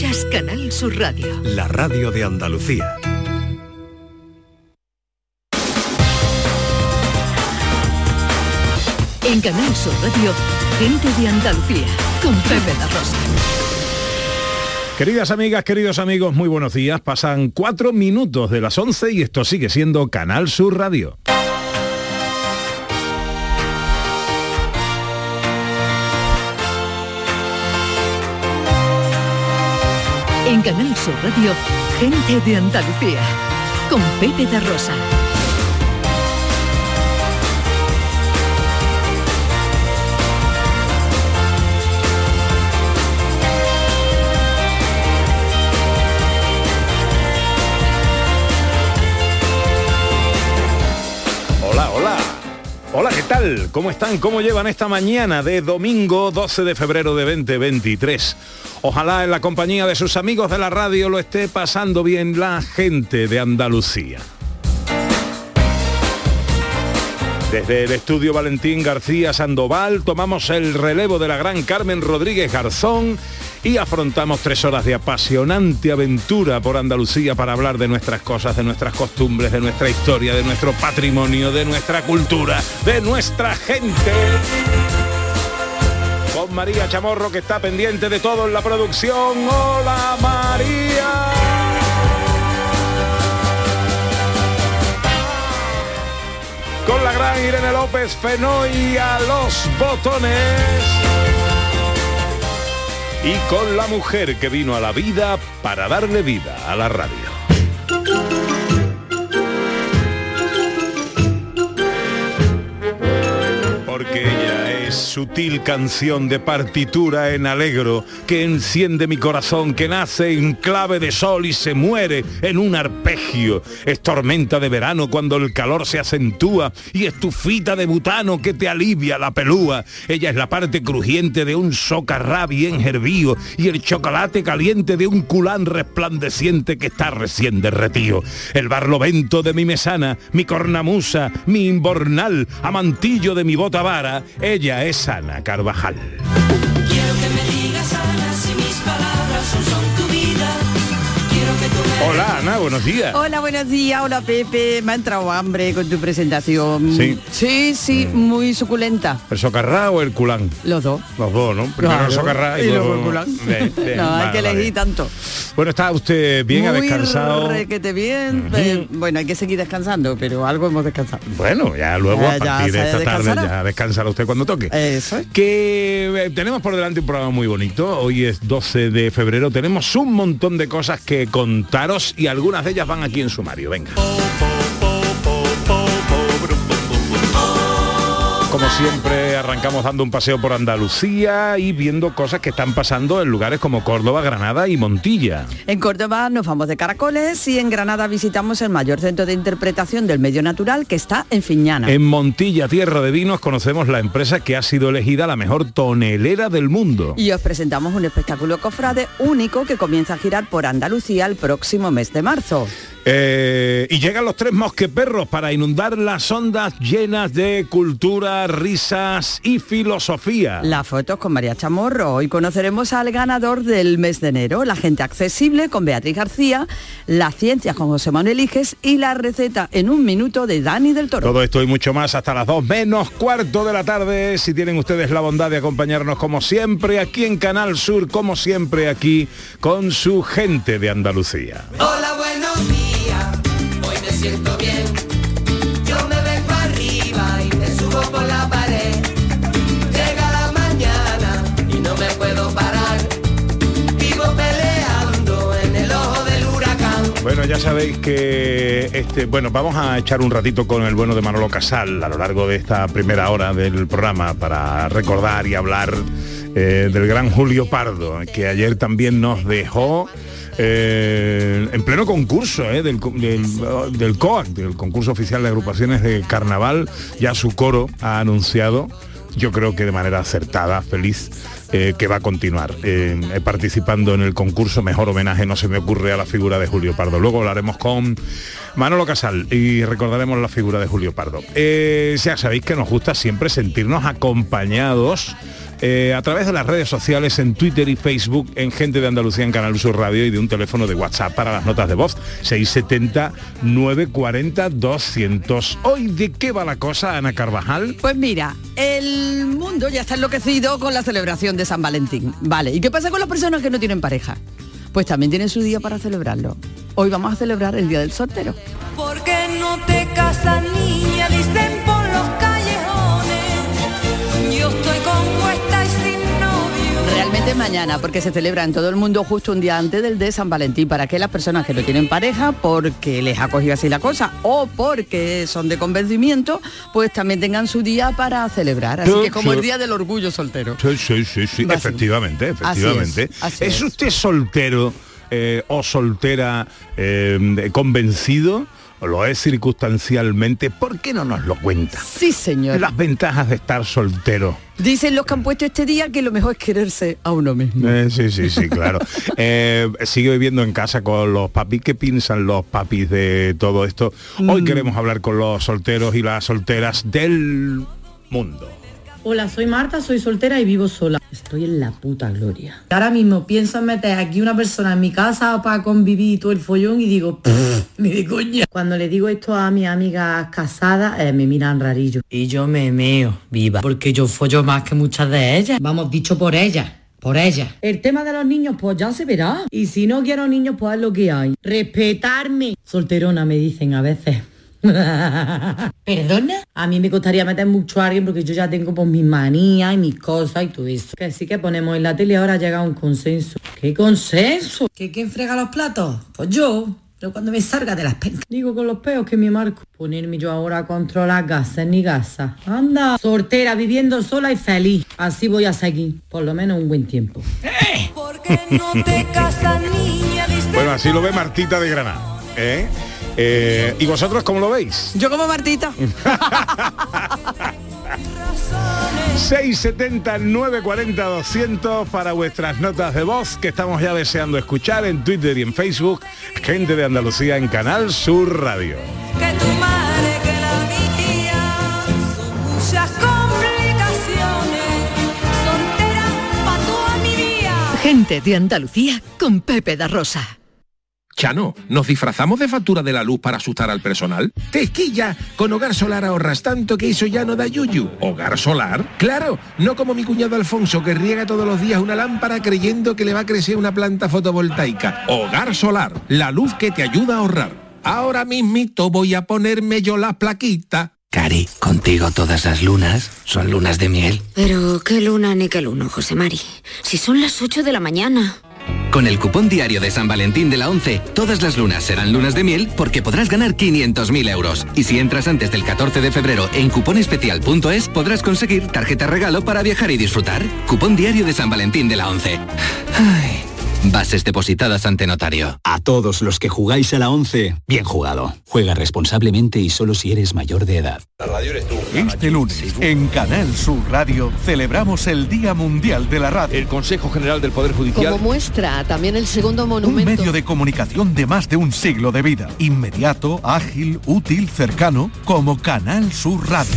Escuchas Canal Sur Radio. La radio de Andalucía. En Canal Sur Radio, gente de Andalucía, con Pepe La Rosa. Queridas amigas, queridos amigos, muy buenos días. Pasan cuatro minutos de las 11 y esto sigue siendo Canal Sur Radio. En Canal Sur Radio, gente de Andalucía, con Pepe Rosa. Hola, ¿qué tal? ¿Cómo están? ¿Cómo llevan esta mañana de domingo 12 de febrero de 2023? Ojalá en la compañía de sus amigos de la radio lo esté pasando bien la gente de Andalucía. Desde el estudio Valentín García Sandoval tomamos el relevo de la gran Carmen Rodríguez Garzón y afrontamos tres horas de apasionante aventura por Andalucía para hablar de nuestras cosas, de nuestras costumbres, de nuestra historia, de nuestro patrimonio, de nuestra cultura, de nuestra gente. Con María Chamorro que está pendiente de todo en la producción. Hola María. Con la gran Irene López Fenoy a los botones y con la mujer que vino a la vida para darle vida a la radio. Sutil canción de partitura en alegro que enciende mi corazón, que nace en clave de sol y se muere en un arpegio. Es tormenta de verano cuando el calor se acentúa y estufita de butano que te alivia la pelúa. Ella es la parte crujiente de un socarrá bien hervío y el chocolate caliente de un culán resplandeciente que está recién derretido. El barlovento de mi mesana, mi cornamusa, mi imbornal, amantillo de mi bota vara, ella es Ana Carvajal. Hola Ana, buenos días. Hola, buenos días. Hola, Pepe. Me ha entrado hambre con tu presentación. Sí. Sí, sí, muy suculenta. ¿El socarrá o el culán? Los dos. Los dos, ¿no? Primero el Claro. socarrá y, Y luego el culán. Bien, bien, no, hay que elegir vale. tanto. Bueno, está usted bien, ha descansado. requete bien. Bueno, hay que seguir descansando, pero algo hemos descansado. Bueno, ya luego Ya, a partir de esta tarde descansará. ya descansará usted cuando toque. Eso es. Que eh, tenemos por delante un programa muy bonito. Hoy es 12 de febrero. Tenemos un montón de cosas que contaros y algunas de ellas van aquí en sumario. Venga. Como siempre, arrancamos dando un paseo por Andalucía y viendo cosas que están pasando en lugares como Córdoba, Granada y Montilla. En Córdoba nos vamos de caracoles y en Granada visitamos el mayor centro de interpretación del medio natural que está en Fiñana. En Montilla, tierra de vinos, conocemos la empresa que ha sido elegida la mejor tonelera del mundo. Y os presentamos un espectáculo cofrade único que comienza a girar por Andalucía el próximo mes de marzo. Eh, y llegan los tres mosqueperros para inundar las ondas llenas de cultura, risas y filosofía. Las fotos con María Chamorro. Hoy conoceremos al ganador del mes de enero, la gente accesible con Beatriz García, las ciencias con José Manuel Iges y la receta en un minuto de Dani del Toro. Todo esto y mucho más hasta las 2 menos cuarto de la tarde. Si tienen ustedes la bondad de acompañarnos como siempre aquí en Canal Sur, como siempre aquí con su gente de Andalucía. Hola, buenos días. Siento bien. Yo me vengo arriba y me subo por la pared. Llega la mañana y no me puedo parar. Vivo peleando en el ojo del huracán. Bueno, ya sabéis que este, bueno, vamos a echar un ratito con el bueno de Manolo Casal a lo largo de esta primera hora del programa para recordar y hablar eh, del gran Julio Pardo, que ayer también nos dejó eh, en pleno concurso eh, del, del, del COAC, del concurso oficial de agrupaciones de carnaval, ya su coro ha anunciado, yo creo que de manera acertada, feliz, eh, que va a continuar eh, participando en el concurso Mejor Homenaje No se me ocurre a la figura de Julio Pardo. Luego hablaremos con Manolo Casal y recordaremos la figura de Julio Pardo. Ya sabéis que nos gusta siempre sentirnos acompañados eh, a través de las redes sociales, en Twitter y Facebook, en Gente de Andalucía en Canal Sur Radio y de un teléfono de WhatsApp para las notas de voz 670 940 200. Hoy, ¿de qué va la cosa, Ana Carvajal? Pues mira, el mundo ya está enloquecido con la celebración de San Valentín. Vale, ¿y qué pasa con las personas que no tienen pareja? Pues también tienen su día para celebrarlo. Hoy vamos a celebrar el Día del Soltero. ¿Por qué no te casas, niña? Dicen por los novio. Realmente mañana, porque se celebra en todo el mundo justo un día antes del de San Valentín, para que las personas que no tienen pareja, porque les ha cogido así la cosa, o porque son de convencimiento, pues también tengan su día para celebrar. Así Sí, que como el Día del Orgullo Soltero. Sí, sí, sí, sí, efectivamente, Así efectivamente. es, así ¿Es es. usted soltero eh, o soltera eh, convencido? ¿O lo es circunstancialmente? ¿Por qué no nos lo cuenta? Sí, señor. Las ventajas de estar soltero. Dicen los que han puesto este día que lo mejor es quererse a uno mismo. Eh, sí, sí, sí, claro. Eh, sigue viviendo en casa con los papis. ¿Qué piensan los papis de todo esto? Mm. Hoy queremos hablar con los solteros y las solteras del mundo. Hola, soy Marta, soy soltera y vivo sola. Estoy en la puta gloria. Ahora mismo pienso en meter aquí una persona en mi casa para convivir y todo el follón y digo, "Pff, ni de coña. Cuando le digo esto a mis amigas casadas, eh, me miran rarillo. Y yo me meo, viva, porque yo follo más que muchas de ellas. Vamos, dicho por ellas. Por ella. El tema de los niños, pues ya se verá. Y si no quiero niños, pues es lo que hay. Respetarme. Solterona me dicen a veces. ¿Perdona? A mí me costaría meter mucho a alguien porque yo ya tengo pues mis manías y mis cosas y todo eso. Que sí que ponemos en la tele ahora llega a un consenso. ¿Qué consenso? ¿Que quién frega los platos? Pues yo. Pero cuando me salga de las pencas. Digo con los peos que me marco. Ponerme yo ahora a controlar gases ni gasas. Anda. Soltera, viviendo sola y feliz. Así voy a seguir. Por lo menos un buen tiempo. ¿Por qué no te casas, niña? Bueno, así lo ve Martita de Granada. ¿Eh? Eh, ¿Y vosotros cómo lo veis? Yo como Martita. 670 940 200 para vuestras notas de voz que estamos ya deseando escuchar en Twitter y en Facebook. Gente de Andalucía en Canal Sur Radio. que tu madre, que la mía. Son muchas complicaciones. Soltera pa' toda mi vida. Gente de Andalucía con Pepe da Rosa. Chano, ¿nos disfrazamos de factura de la luz para asustar al personal? ¡Tequilla! Con Hogar Solar ahorras tanto que eso ya no da yuyu. ¿Hogar Solar? ¡Claro! No como mi cuñado Alfonso que riega todos los días una lámpara creyendo que le va a crecer una planta fotovoltaica. Hogar Solar, la luz que te ayuda a ahorrar. Ahora mismito voy a ponerme yo la plaquita. Cari, contigo todas las lunas son lunas de miel. Pero qué luna ni qué luno, José Mari. Si son las 8 de la mañana. Con el cupón diario de San Valentín de la 11, todas las lunas serán lunas de miel porque podrás ganar 500.000 euros. Y si entras antes del 14 de febrero en cuponespecial.es, podrás conseguir tarjeta regalo para viajar y disfrutar. Cupón diario de San Valentín de la 11. Ay, bases depositadas ante notario. A todos los que jugáis a la 11, bien jugado. Juega responsablemente y solo si eres mayor de edad. Este lunes, en Canal Sur Radio, celebramos el Día Mundial de la Radio. El Consejo General del Poder Judicial. Como muestra también el segundo Un monumento. medio de comunicación de más de un siglo de vida. Inmediato, ágil, útil, cercano, como Canal Sur Radio.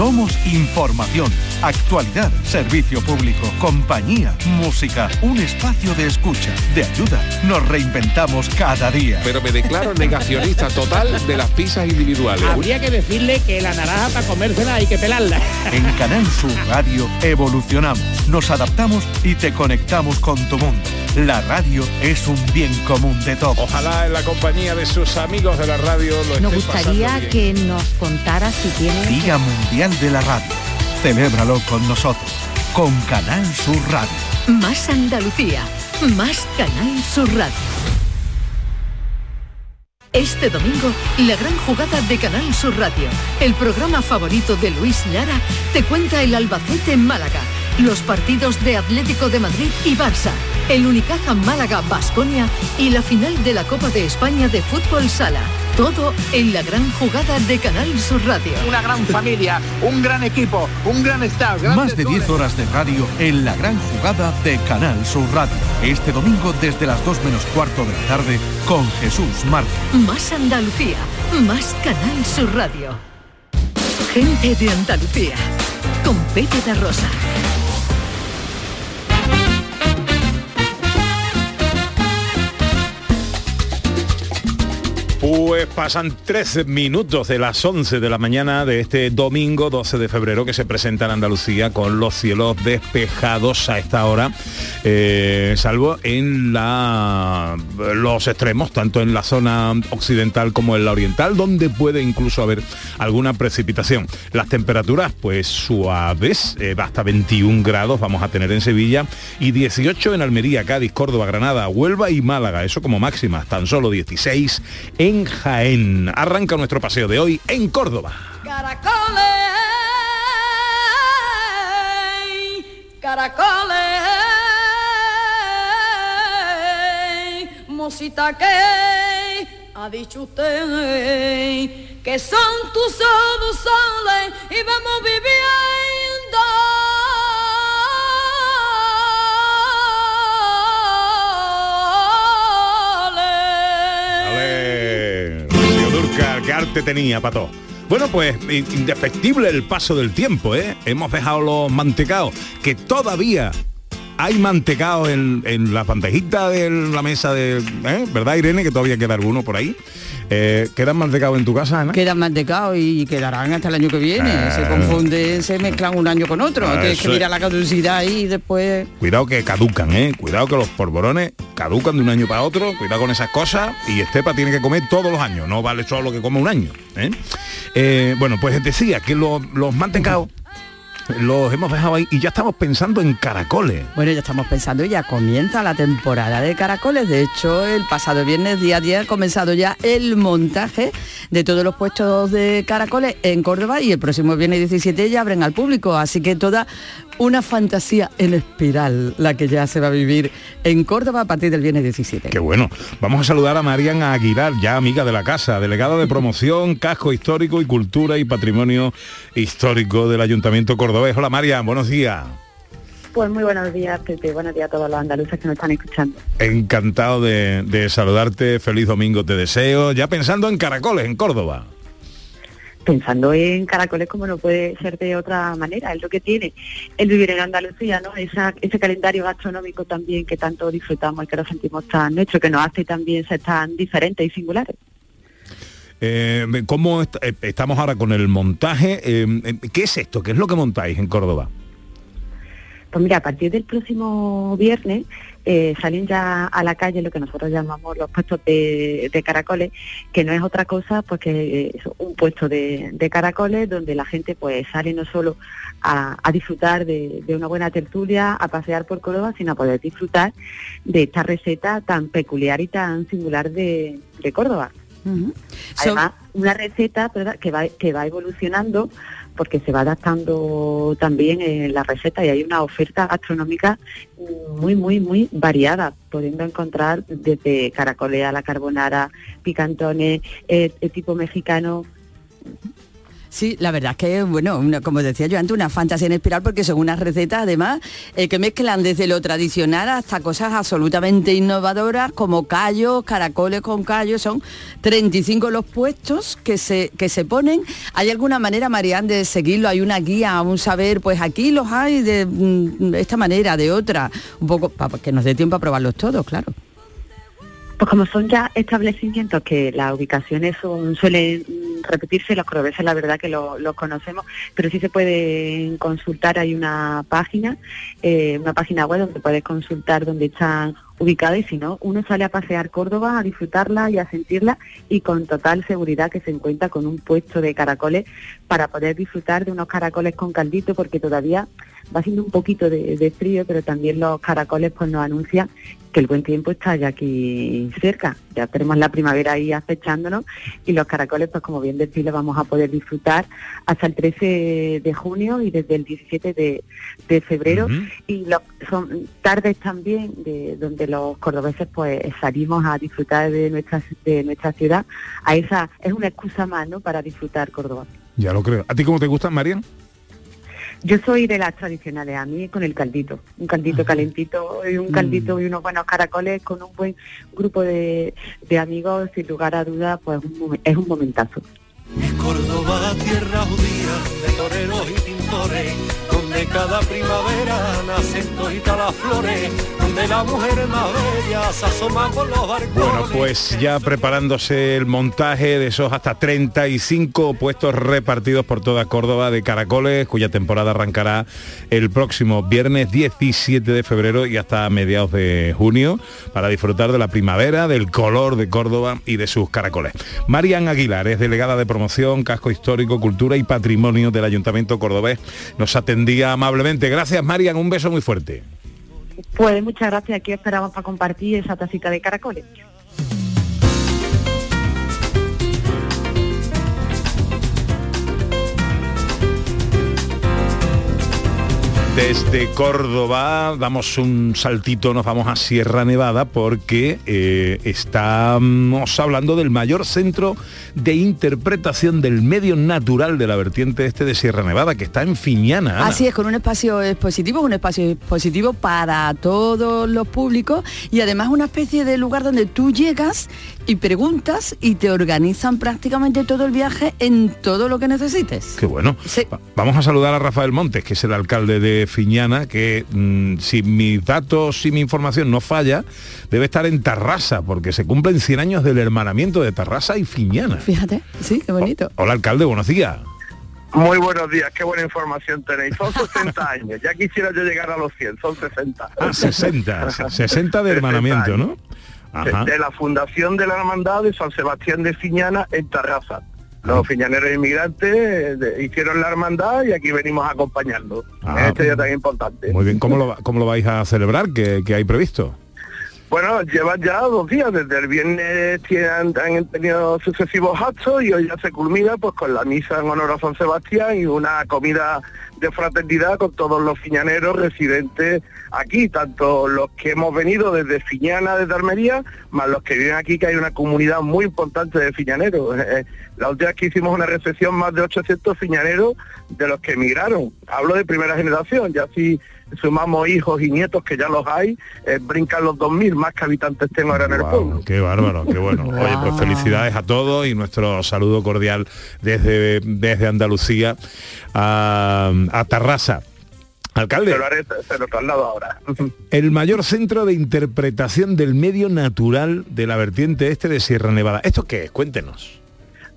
Somos información, actualidad, servicio público, compañía, música, un espacio de escucha, de ayuda. Nos reinventamos cada día. Pero me declaro negacionista total de las pizzas individuales. Habría que decirle que la naranja para comérsela hay que pelarla. En Canal Sur Radio evolucionamos, nos adaptamos y te conectamos con tu mundo. La radio es un bien común de todos. Ojalá en la compañía de sus amigos de la radio lo Nos gustaría bien. que nos contara si tiene... Día Mundial de la Radio. Celébralo con nosotros, con Canal Sur Radio. Más Andalucía, más Canal Sur Radio. Este domingo, la gran jugada de Canal Sur Radio, el programa favorito de Luis Lara, te cuenta el Albacete en Málaga, los partidos de Atlético de Madrid y Barça, el Unicaja Málaga Basconia y la final de la Copa de España de Fútbol Sala. Todo en la gran jugada de Canal Sur Radio. Una gran familia, un gran equipo, un gran staff. Más de 10 horas de radio en la gran jugada de Canal Sur Radio. Este domingo desde las 2 menos cuarto de la tarde con Jesús Márquez. Más Andalucía, más Canal Sur Radio. Gente de Andalucía, con Pepe da Rosa. Pues pasan 13 minutos de las 11 de la mañana de este domingo 12 de febrero que se presenta en Andalucía con los cielos despejados a esta hora, eh, salvo en la, los extremos, tanto en la zona occidental como en la oriental, donde puede incluso haber alguna precipitación. Las temperaturas pues suaves, eh, hasta 21 grados vamos a tener en Sevilla y 18 en Almería, Cádiz, Córdoba, Granada, Huelva y Málaga, eso como máximas, tan solo 16 en Jaén. Arranca nuestro paseo de hoy en Córdoba. Caracoles, caracoles, mosita que ha dicho usted que son tus ojos soles y vamos viviendo. Arte tenía, pato. Bueno, pues indefectible el paso del tiempo, ¿eh? Hemos dejado los mantecaos, que todavía hay mantecao en, en la bandejita de la mesa de... ¿eh? ¿Verdad, Irene? Que todavía queda alguno por ahí. Eh, ¿Quedan mantecaos en tu casa, Ana? Quedan mantecados y quedarán hasta el año que viene. Se Claro. confunden, se mezclan un año con otro. Ah, Tienes que mirar la caducidad y después... Cuidado que caducan, ¿eh? Cuidado que los polvorones caducan de un año para otro. Cuidado con esas cosas. Y Estepa tiene que comer todos los años. No vale solo lo que come un año. ¿eh? Eh, bueno, pues decía que los, los mantecaos los hemos dejado ahí y ya estamos pensando en caracoles. Bueno, ya estamos pensando, ya comienza la temporada de caracoles. De hecho, el pasado viernes día a día ha comenzado ya el montaje de todos los puestos de caracoles en Córdoba y el próximo viernes 17 ya abren al público. Así que toda una fantasía en espiral la que ya se va a vivir en Córdoba a partir del viernes 17. Qué bueno. Vamos a saludar a Marian Aguilar, ya amiga de la casa, delegada de promoción, casco histórico y cultura y patrimonio histórico del Ayuntamiento Cordobés. Hola Marian, buenos días. Pues muy buenos días, Pepe. Buenos días a todos los andaluces que nos están escuchando. Encantado de, de saludarte, feliz domingo te deseo, ya pensando en caracoles en Córdoba. Pensando en caracoles como no puede ser de otra manera, es lo que tiene el vivir en Andalucía, ¿no? Esa- ese calendario gastronómico también que tanto disfrutamos y que lo sentimos tan nuestro, que nos hace también ser tan diferentes y singulares. Eh, ¿Cómo est- eh, estamos ahora con el montaje? Eh, eh, ¿Qué es esto? ¿Qué es lo que montáis en Córdoba? Pues mira, a partir del próximo viernes eh, salen ya a la calle lo que nosotros llamamos los puestos de, caracoles, que no es otra cosa pues que es un puesto de, caracoles donde la gente pues sale no solo a, disfrutar de, de una buena tertulia, a pasear por Córdoba, sino a poder disfrutar de esta receta tan peculiar y tan singular de, Además, una receta ¿verdad? que va que va evolucionando porque se va adaptando también en la receta y hay una oferta gastronómica muy, muy, muy variada, pudiendo encontrar desde caracoles a la carbonara, picantones, eh, tipo mexicano. Sí, la verdad es que, bueno, como decía yo antes, una fantasía en espiral porque son unas recetas además eh, que mezclan desde lo tradicional hasta cosas absolutamente innovadoras como callos, caracoles con callos, son 35 los puestos que se, que se ponen. ¿Hay alguna manera, Marian, de seguirlo? ¿Hay una guía, un saber? Pues aquí los hay de, mm, de esta manera, de otra, un poco para que nos dé tiempo a probarlos todos, claro. Pues como son ya establecimientos que las ubicaciones son, suelen repetirse, los cordobeses la verdad que lo- los conocemos, pero sí se pueden consultar, hay una página, eh, una página web donde puedes consultar dónde están ubicados y si no, uno sale a pasear Córdoba, a disfrutarla y a sentirla y con total seguridad que se encuentra con un puesto de caracoles para poder disfrutar de unos caracoles con caldito porque todavía va siendo un poquito de, de frío, pero también los caracoles pues nos anuncian que el buen tiempo está ya aquí cerca. Ya tenemos la primavera ahí acechándonos y los caracoles, pues como bien decís, los vamos a poder disfrutar hasta el 13 de junio y desde el 17 de, de febrero. Y lo- son tardes también de donde los cordobeses pues salimos a disfrutar de nuestra, de nuestra ciudad. A esa es una excusa más, ¿no? Para disfrutar Córdoba. Ya lo creo. ¿A ti cómo te gustan, Marian? Yo soy de las tradicionales, a mí con el caldito, un caldito calentito y un caldito y unos buenos caracoles con un buen grupo de, de amigos, sin lugar a dudas, pues un es un momentazo. Córdoba, tierra judía, de toreros y pintores, donde cada primavera nacen toditas las flores, donde la mujer más bella se asoma por los barcones. Bueno, pues ya preparándose el montaje de esos hasta 35 puestos repartidos por toda Córdoba de caracoles, cuya temporada arrancará el próximo viernes 17 de febrero y hasta mediados de junio para disfrutar de la primavera, del color de Córdoba y de sus caracoles. Marian Aguilar es delegada de promoción, casco histórico, cultura y patrimonio del Ayuntamiento Cordobés. Nos atendía amablemente. Gracias Marian, un beso muy fuerte. Pues muchas gracias, aquí esperamos para compartir esa tacita de caracoles. Desde Córdoba damos un saltito, nos vamos a Sierra Nevada porque eh, estamos hablando del mayor centro de interpretación del medio natural de la vertiente este de Sierra Nevada, que está en Fiñana. Ana. Así es, con un espacio expositivo, un espacio expositivo para todos los públicos y además una especie de lugar donde tú llegas y preguntas y te organizan prácticamente todo el viaje en todo lo que necesites. Qué bueno. Va- Vamos a saludar a Rafael Montes, que es el alcalde de Fiñana, que mm, si mis datos y mi información no falla, debe estar en Tarrasa, porque se cumplen 100 años del hermanamiento de Tarrasa y Fiñana. Fíjate, sí, qué bonito. Hola alcalde, buenos días. Muy buenos días, qué buena información tenéis. Son 60 años, ya quisiera yo llegar a los 100, son 60. Ah, 60, 60 de hermanamiento, ¿no? Ajá. De la fundación de la hermandad de San Sebastián de Fiñana en Tarrasa. Los fiñaneros inmigrantes eh, de- hicieron la hermandad y aquí venimos a acompañarlos Ah. en este día tan importante. Muy bien, ¿cómo lo, cómo lo vais a celebrar? ¿Qué, qué hay previsto? Bueno, llevan ya dos días, desde el viernes tienen- han tenido sucesivos actos y hoy ya se culmina pues con la misa en honor a San Sebastián y una comida de fraternidad con todos los fiñaneros residentes aquí, tanto los que hemos venido desde Fiñana, desde Almería, más los que viven aquí, que hay una comunidad muy importante de fiñaneros. Eh, la última vez que hicimos una recepción, más de 800 fiñaneros de los que emigraron. Hablo de primera generación, ya si sumamos hijos y nietos, que ya los hay, eh, brincan los 2.000 más que habitantes tengo ahora en el pueblo. Qué bárbaro, qué bueno. Oye, pues felicidades a todos y nuestro saludo cordial desde, desde Andalucía a, a Tarrasa. Alcalde. Se lo haré, se lo traslado ahora. El mayor centro de interpretación del medio natural de la vertiente este de Sierra Nevada. ¿Esto qué es? Cuéntenos.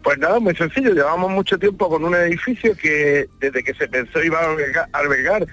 Pues nada, muy sencillo. Llevamos mucho tiempo con un edificio que desde que se pensó iba a albergar, albergar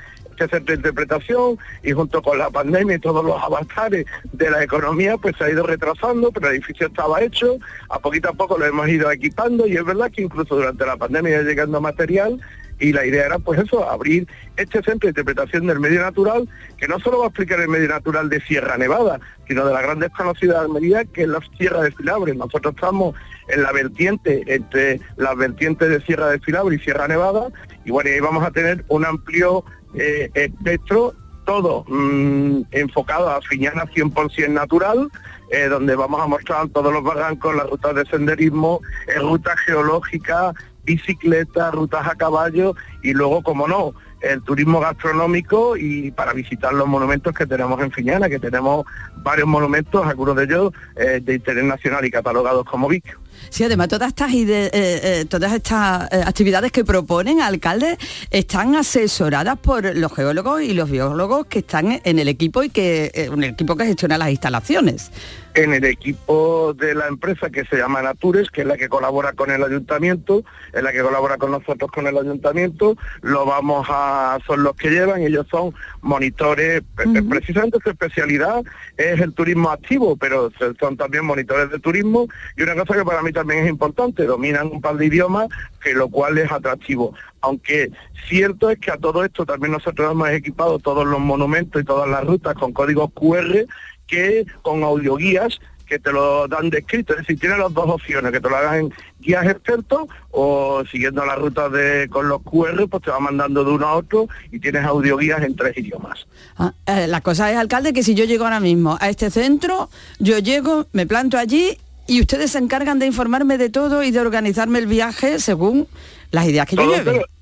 centro de interpretación y junto con la pandemia y todos los avatares de la economía pues se ha ido retrasando, pero el edificio estaba hecho, a poquito a poco lo hemos ido equipando y es verdad que incluso durante la pandemia llegando material y la idea era pues eso, abrir este centro de interpretación del medio natural que no solo va a explicar el medio natural de Sierra Nevada, sino de la gran desconocida de Almería que es la Sierra de Filabre. Nosotros estamos en la vertiente, entre las vertientes de Sierra de Filabre y Sierra Nevada, y bueno, ahí vamos a tener un amplio eh, espectro, todo mm, enfocado a Fiñana 100% natural, eh, donde vamos a mostrar todos los barrancos, las rutas de senderismo, eh, rutas geológicas, bicicletas, rutas a caballo y luego, como no, el turismo gastronómico y para visitar los monumentos que tenemos en Fiñana, que tenemos varios monumentos, algunos de ellos eh, de interés nacional y catalogados como BIC. Sí, además todas estas eh, eh, todas estas eh, actividades que proponen alcaldes están asesoradas por los geólogos y los biólogos que están en el equipo y que un equipo que gestiona las instalaciones. En el equipo de la empresa que se llama Natures, que es la que colabora con el ayuntamiento, es la que colabora con nosotros con el ayuntamiento, lo vamos a, son los que llevan, ellos son monitores, pre- precisamente su especialidad es el turismo activo, pero son también monitores de turismo, y una cosa que para mí también es importante, dominan un par de idiomas, que lo cual es atractivo. Aunque cierto es que a todo esto también nosotros hemos equipado todos los monumentos y todas las rutas con códigos QR que con audioguías que te lo dan descrito, es decir, tienes las dos opciones, que te lo hagan en guías expertos o siguiendo las rutas de con los QR, pues te va mandando de uno a otro y tienes audioguías en tres idiomas. Ah, eh, la cosa es, alcalde, que si yo llego ahora mismo a este centro, yo llego, me planto allí y ustedes se encargan de informarme de todo y de organizarme el viaje según las ideas que yo lleve. Lo,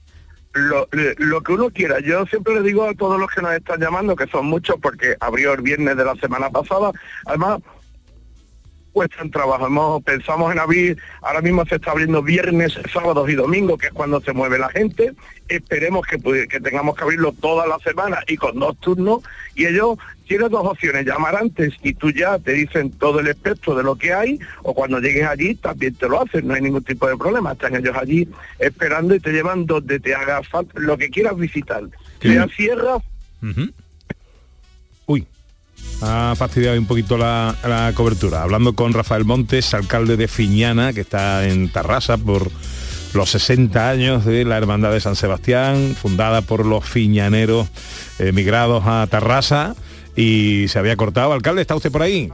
le- lo que uno quiera. Yo siempre le digo a todos los que nos están llamando, que son muchos porque abrió el viernes de la semana pasada, además cuesta en trabajo. Hemos, pensamos en abrir, ahora mismo se está abriendo viernes, sábados y domingos, que es cuando se mueve la gente. Esperemos que, que tengamos que abrirlo toda la semana y con dos turnos. Y ellos tienen dos opciones, llamar antes y tú ya te dicen todo el espectro de lo que hay, o cuando llegues allí también te lo hacen, no hay ningún tipo de problema. Están ellos allí esperando y te llevan donde te haga falta, lo que quieras visitar. Sea sierra, Ujú. Uy, ha fastidiado un poquito la, la cobertura. Hablando con Rafael Montes, alcalde de Fiñana, que está en Tarrasa por los 60 años de la Hermandad de San Sebastián, fundada por los fiñaneros emigrados a Tarrasa y se había cortado. Alcalde, ¿está usted por ahí?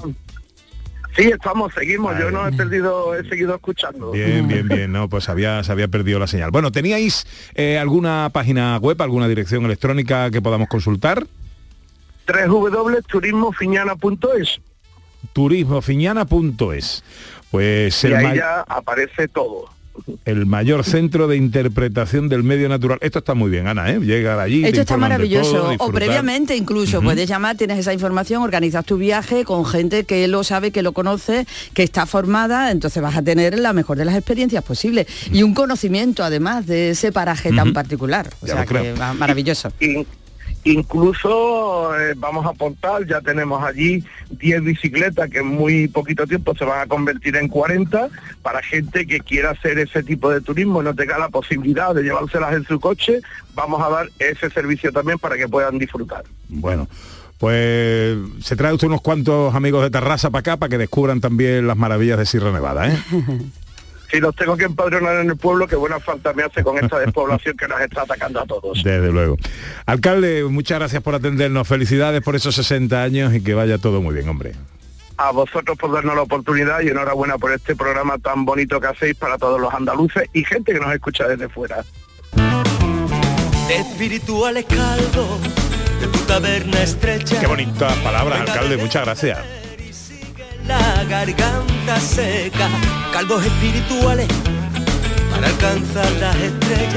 Sí, estamos, seguimos. Yo no he perdido, he seguido escuchando. Bien, bien, bien, no, pues había, se había perdido la señal. Bueno, ¿teníais eh, alguna página web, alguna dirección electrónica que podamos consultar? www.turismofiñana.es turismofiñana.es. Pues y el, ahí ya aparece todo. El mayor centro de interpretación del medio natural. Esto está muy bien, Ana, ¿eh? Llegar allí. Esto está maravilloso. todo, o previamente incluso puedes llamar, tienes esa información, organizas tu viaje con gente que lo sabe, que lo conoce, que está formada, entonces vas a tener la mejor de las experiencias posibles y un conocimiento además de ese paraje tan particular. O Ya sea que va- maravilloso. In- incluso eh, vamos a aportar, ya tenemos allí 10 bicicletas que en muy poquito tiempo se van a convertir en 40 para gente que quiera hacer ese tipo de turismo y no tenga la posibilidad de llevárselas en su coche, vamos a dar ese servicio también para que puedan disfrutar. Bueno, pues se trae usted unos cuantos amigos de Tarrasa para acá para que descubran también las maravillas de Sierra Nevada, ¿eh? Si los tengo que empadronar en el pueblo, que buena falta me hace con esta despoblación que nos está atacando a todos. Desde luego. Alcalde, muchas gracias por atendernos. Felicidades por esos 60 años y que vaya todo muy bien, hombre. A vosotros por darnos la oportunidad y enhorabuena por este programa tan bonito que hacéis para todos los andaluces y gente que nos escucha desde fuera. de espirituales caldo, de tu taberna estrecha. Qué bonitas palabras, alcalde. Muchas gracias. La garganta seca, caldos espirituales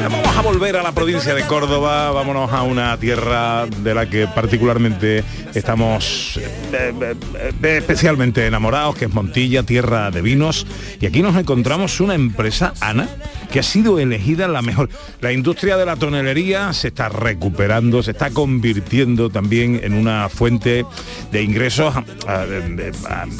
Vamos a volver a la provincia de Córdoba, vámonos a una tierra de la que particularmente estamos eh, eh, especialmente enamorados, que es Montilla, tierra de vinos. Y aquí nos encontramos una empresa, Ana, que ha sido elegida la mejor. La industria de la tonelería se está recuperando, se está convirtiendo también en una fuente de ingresos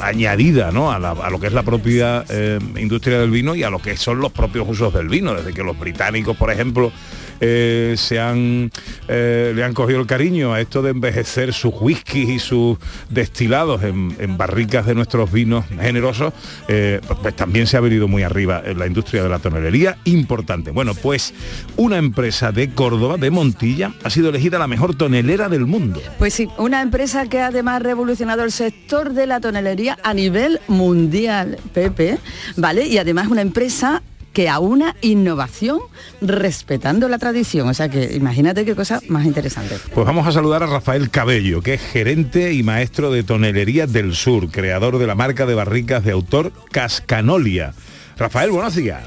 añadida ¿no? a lo que es la propia eh, industria del vino y a lo que son los propios usos del vino, desde que los británicos, por ejemplo, eh, se han eh, le han cogido el cariño a esto de envejecer sus whiskies y sus destilados en, barricas de nuestros vinos generosos, eh, pues, pues también se ha venido muy arriba en la industria de la tonelería, importante. Bueno, pues una empresa de Córdoba, de Montilla, ha sido elegida la mejor tonelera del mundo. Pues sí, una empresa que ha además revolucionado el sector de la tonelería a nivel mundial, Pepe, ¿vale? Y además una empresa que aúna innovación respetando la tradición. O sea que imagínate qué cosa más interesante. Pues vamos a saludar a Rafael Cabello, que es gerente y maestro de Tonelería del Sur, creador de la marca de barricas de autor Cascanolia. Rafael, buenos días.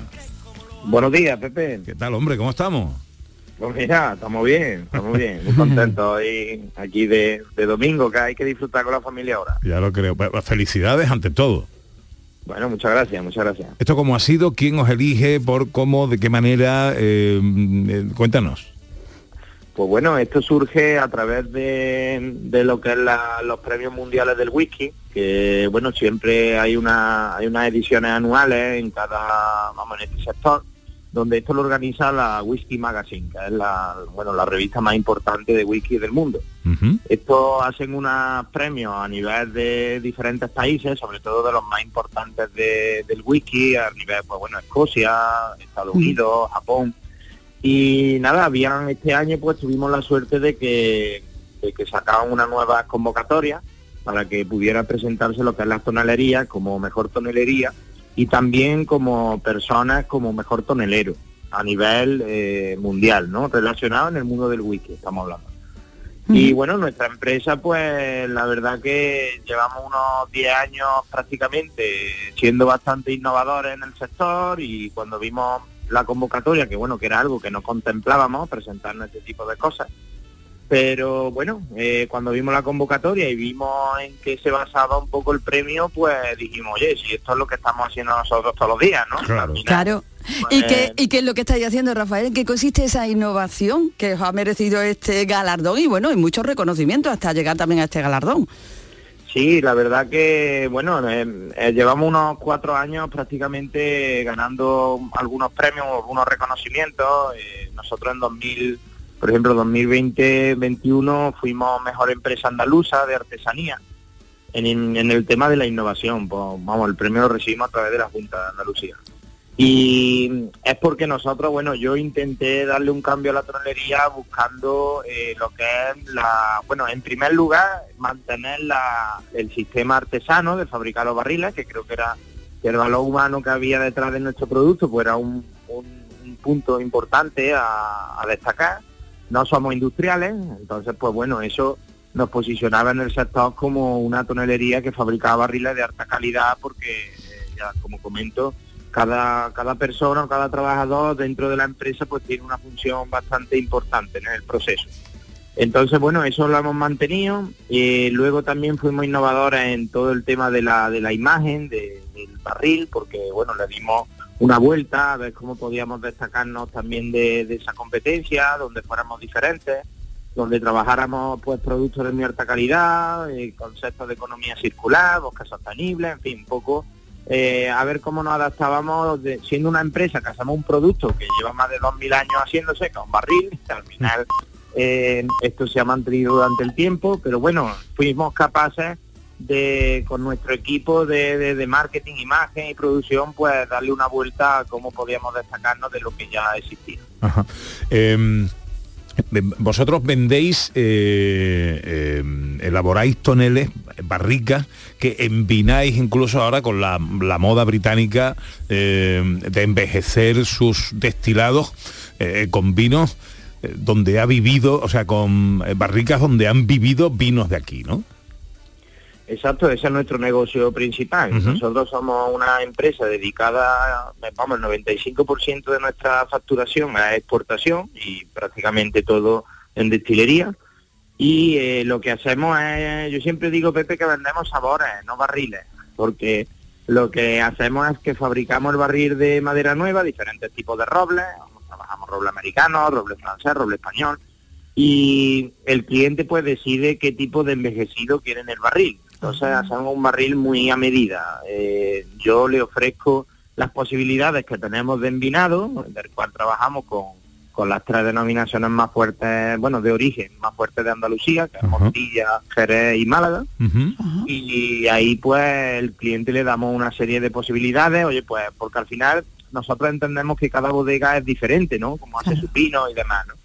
Buenos días, Pepe. ¿Qué tal, hombre? ¿Cómo estamos? Pues mira, estamos bien, estamos bien, muy contentos hoy aquí de, de domingo, que hay que disfrutar con la familia ahora. Ya lo creo. Felicidades ante todo. Bueno, muchas gracias, muchas gracias. ¿Esto cómo ha sido? ¿Quién os elige? ¿Por cómo? ¿De qué manera? Eh, eh, cuéntanos. Pues bueno, esto surge a través de, de lo que es la- los premios mundiales del whisky, que bueno, siempre hay una hay unas ediciones anuales en cada, vamos, en este sector, donde esto lo organiza la Whisky Magazine, que es la, bueno, la revista más importante de whisky del mundo. Esto hacen unos premios a nivel de diferentes países, sobre todo de los más importantes de- del whisky, a nivel, pues bueno, Escocia, Estados Unidos, Japón. Y nada, habían este año pues tuvimos la suerte de que, de que sacaban una nueva convocatoria para que pudiera presentarse lo que es la tonelería como mejor tonelería y también como personas como mejor tonelero a nivel eh, mundial, ¿no? Relacionado en el mundo del whisky, estamos hablando. Y bueno, nuestra empresa, pues la verdad que llevamos unos 10 años prácticamente siendo bastante innovadores en el sector y cuando vimos la convocatoria, que bueno, que era algo que no contemplábamos, presentarnos este tipo de cosas, Pero bueno, eh, cuando vimos la convocatoria y vimos en qué se basaba un poco el premio, pues dijimos, oye, si esto es lo que estamos haciendo nosotros todos los días, ¿no? Claro. Claro. Pues, ¿Y qué, ¿Y qué es lo que estáis haciendo, Rafael? ¿En qué consiste esa innovación que os ha merecido este galardón? Y bueno, y muchos reconocimientos hasta llegar también a este galardón. Sí, la verdad que, bueno, eh, eh, llevamos unos cuatro años prácticamente ganando algunos premios, algunos reconocimientos. Eh, nosotros en 2000, por ejemplo, 2020-21 fuimos mejor empresa andaluza de artesanía en, el tema de la innovación. Pues, vamos, el premio lo recibimos a través de la Junta de Andalucía. Y es porque nosotros, bueno, yo intenté darle un cambio a la tonelería buscando eh, lo que es la, bueno, en primer lugar, mantener el sistema artesano de fabricar los barriles, que creo que era el valor humano que había detrás de nuestro producto, pues era un, un- un punto importante a destacar. No somos industriales, entonces, pues bueno, eso nos posicionaba en el sector como una tonelería que fabricaba barriles de alta calidad, porque, eh, ya como comento, cada, cada persona o cada trabajador dentro de la empresa pues tiene una función bastante importante en el proceso. Entonces, bueno, eso lo hemos mantenido. y luego también fuimos innovadores en todo el tema de la, de la imagen, de- del barril, porque, bueno, le dimos una vuelta a ver cómo podíamos destacarnos también de, esa competencia, donde fuéramos diferentes, donde trabajáramos pues productos de muy alta calidad, eh, conceptos de economía circular, bosque sostenible, en fin, un poco eh, a ver cómo nos adaptábamos siendo una empresa que hacemos un producto que lleva más de 2.000 años haciéndose, que es un barril, al final eh, esto se ha mantenido durante el tiempo, pero bueno, fuimos capaces con nuestro equipo de, marketing, imagen y producción, pues darle una vuelta a cómo podíamos destacarnos de lo que ya existía. Ajá. Em, vosotros vendéis, eh, em, elaboráis toneles, barricas, que envináis incluso ahora con la, moda británica em, de envejecer sus destilados eh, con vinos eh, donde ha vivido, o sea, con eh, barricas donde han vivido vinos de aquí, ¿no? Exacto, ese es nuestro negocio principal. Nosotros somos una empresa dedicada, vamos, el 95% de nuestra facturación a exportación y prácticamente todo en destilería. Y eh, lo que hacemos es, yo siempre digo, Pepe, que vendemos sabores, no barriles, porque lo que hacemos es que fabricamos el barril de madera nueva, diferentes tipos de robles, trabajamos roble americano, roble francés, roble español, y el cliente pues decide qué tipo de envejecido quiere en el barril. Entonces hacemos un barril muy a medida. Eh, yo le ofrezco las posibilidades que tenemos de envinado, del cual trabajamos con, con las tres denominaciones más fuertes, bueno, de origen, más fuertes de Andalucía, que es Montilla, Jerez y Málaga. Y ahí pues el cliente le damos una serie de posibilidades, oye, pues porque al final nosotros entendemos que cada bodega es diferente, ¿no? Como hace su pino y demás, ¿no?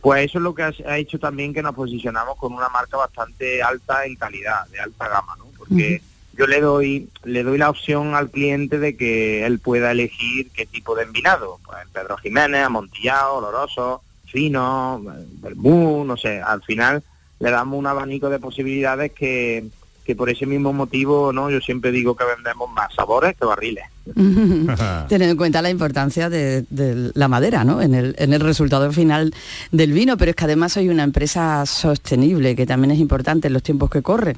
Pues eso es lo que ha, hecho también que nos posicionamos con una marca bastante alta en calidad, de alta gama, ¿no? Porque yo le doy le doy la opción al cliente de que él pueda elegir qué tipo de envinado, pues Pedro Jiménez, Amontillado, Oloroso, Fino, Bermú, no sé, al final le damos un abanico de posibilidades que, que por ese mismo motivo, ¿no? Yo siempre digo que vendemos más sabores que barriles. Teniendo en cuenta la importancia de, de la madera ¿no? en, el, en el resultado final del vino, pero es que además soy una empresa sostenible, que también es importante en los tiempos que corren.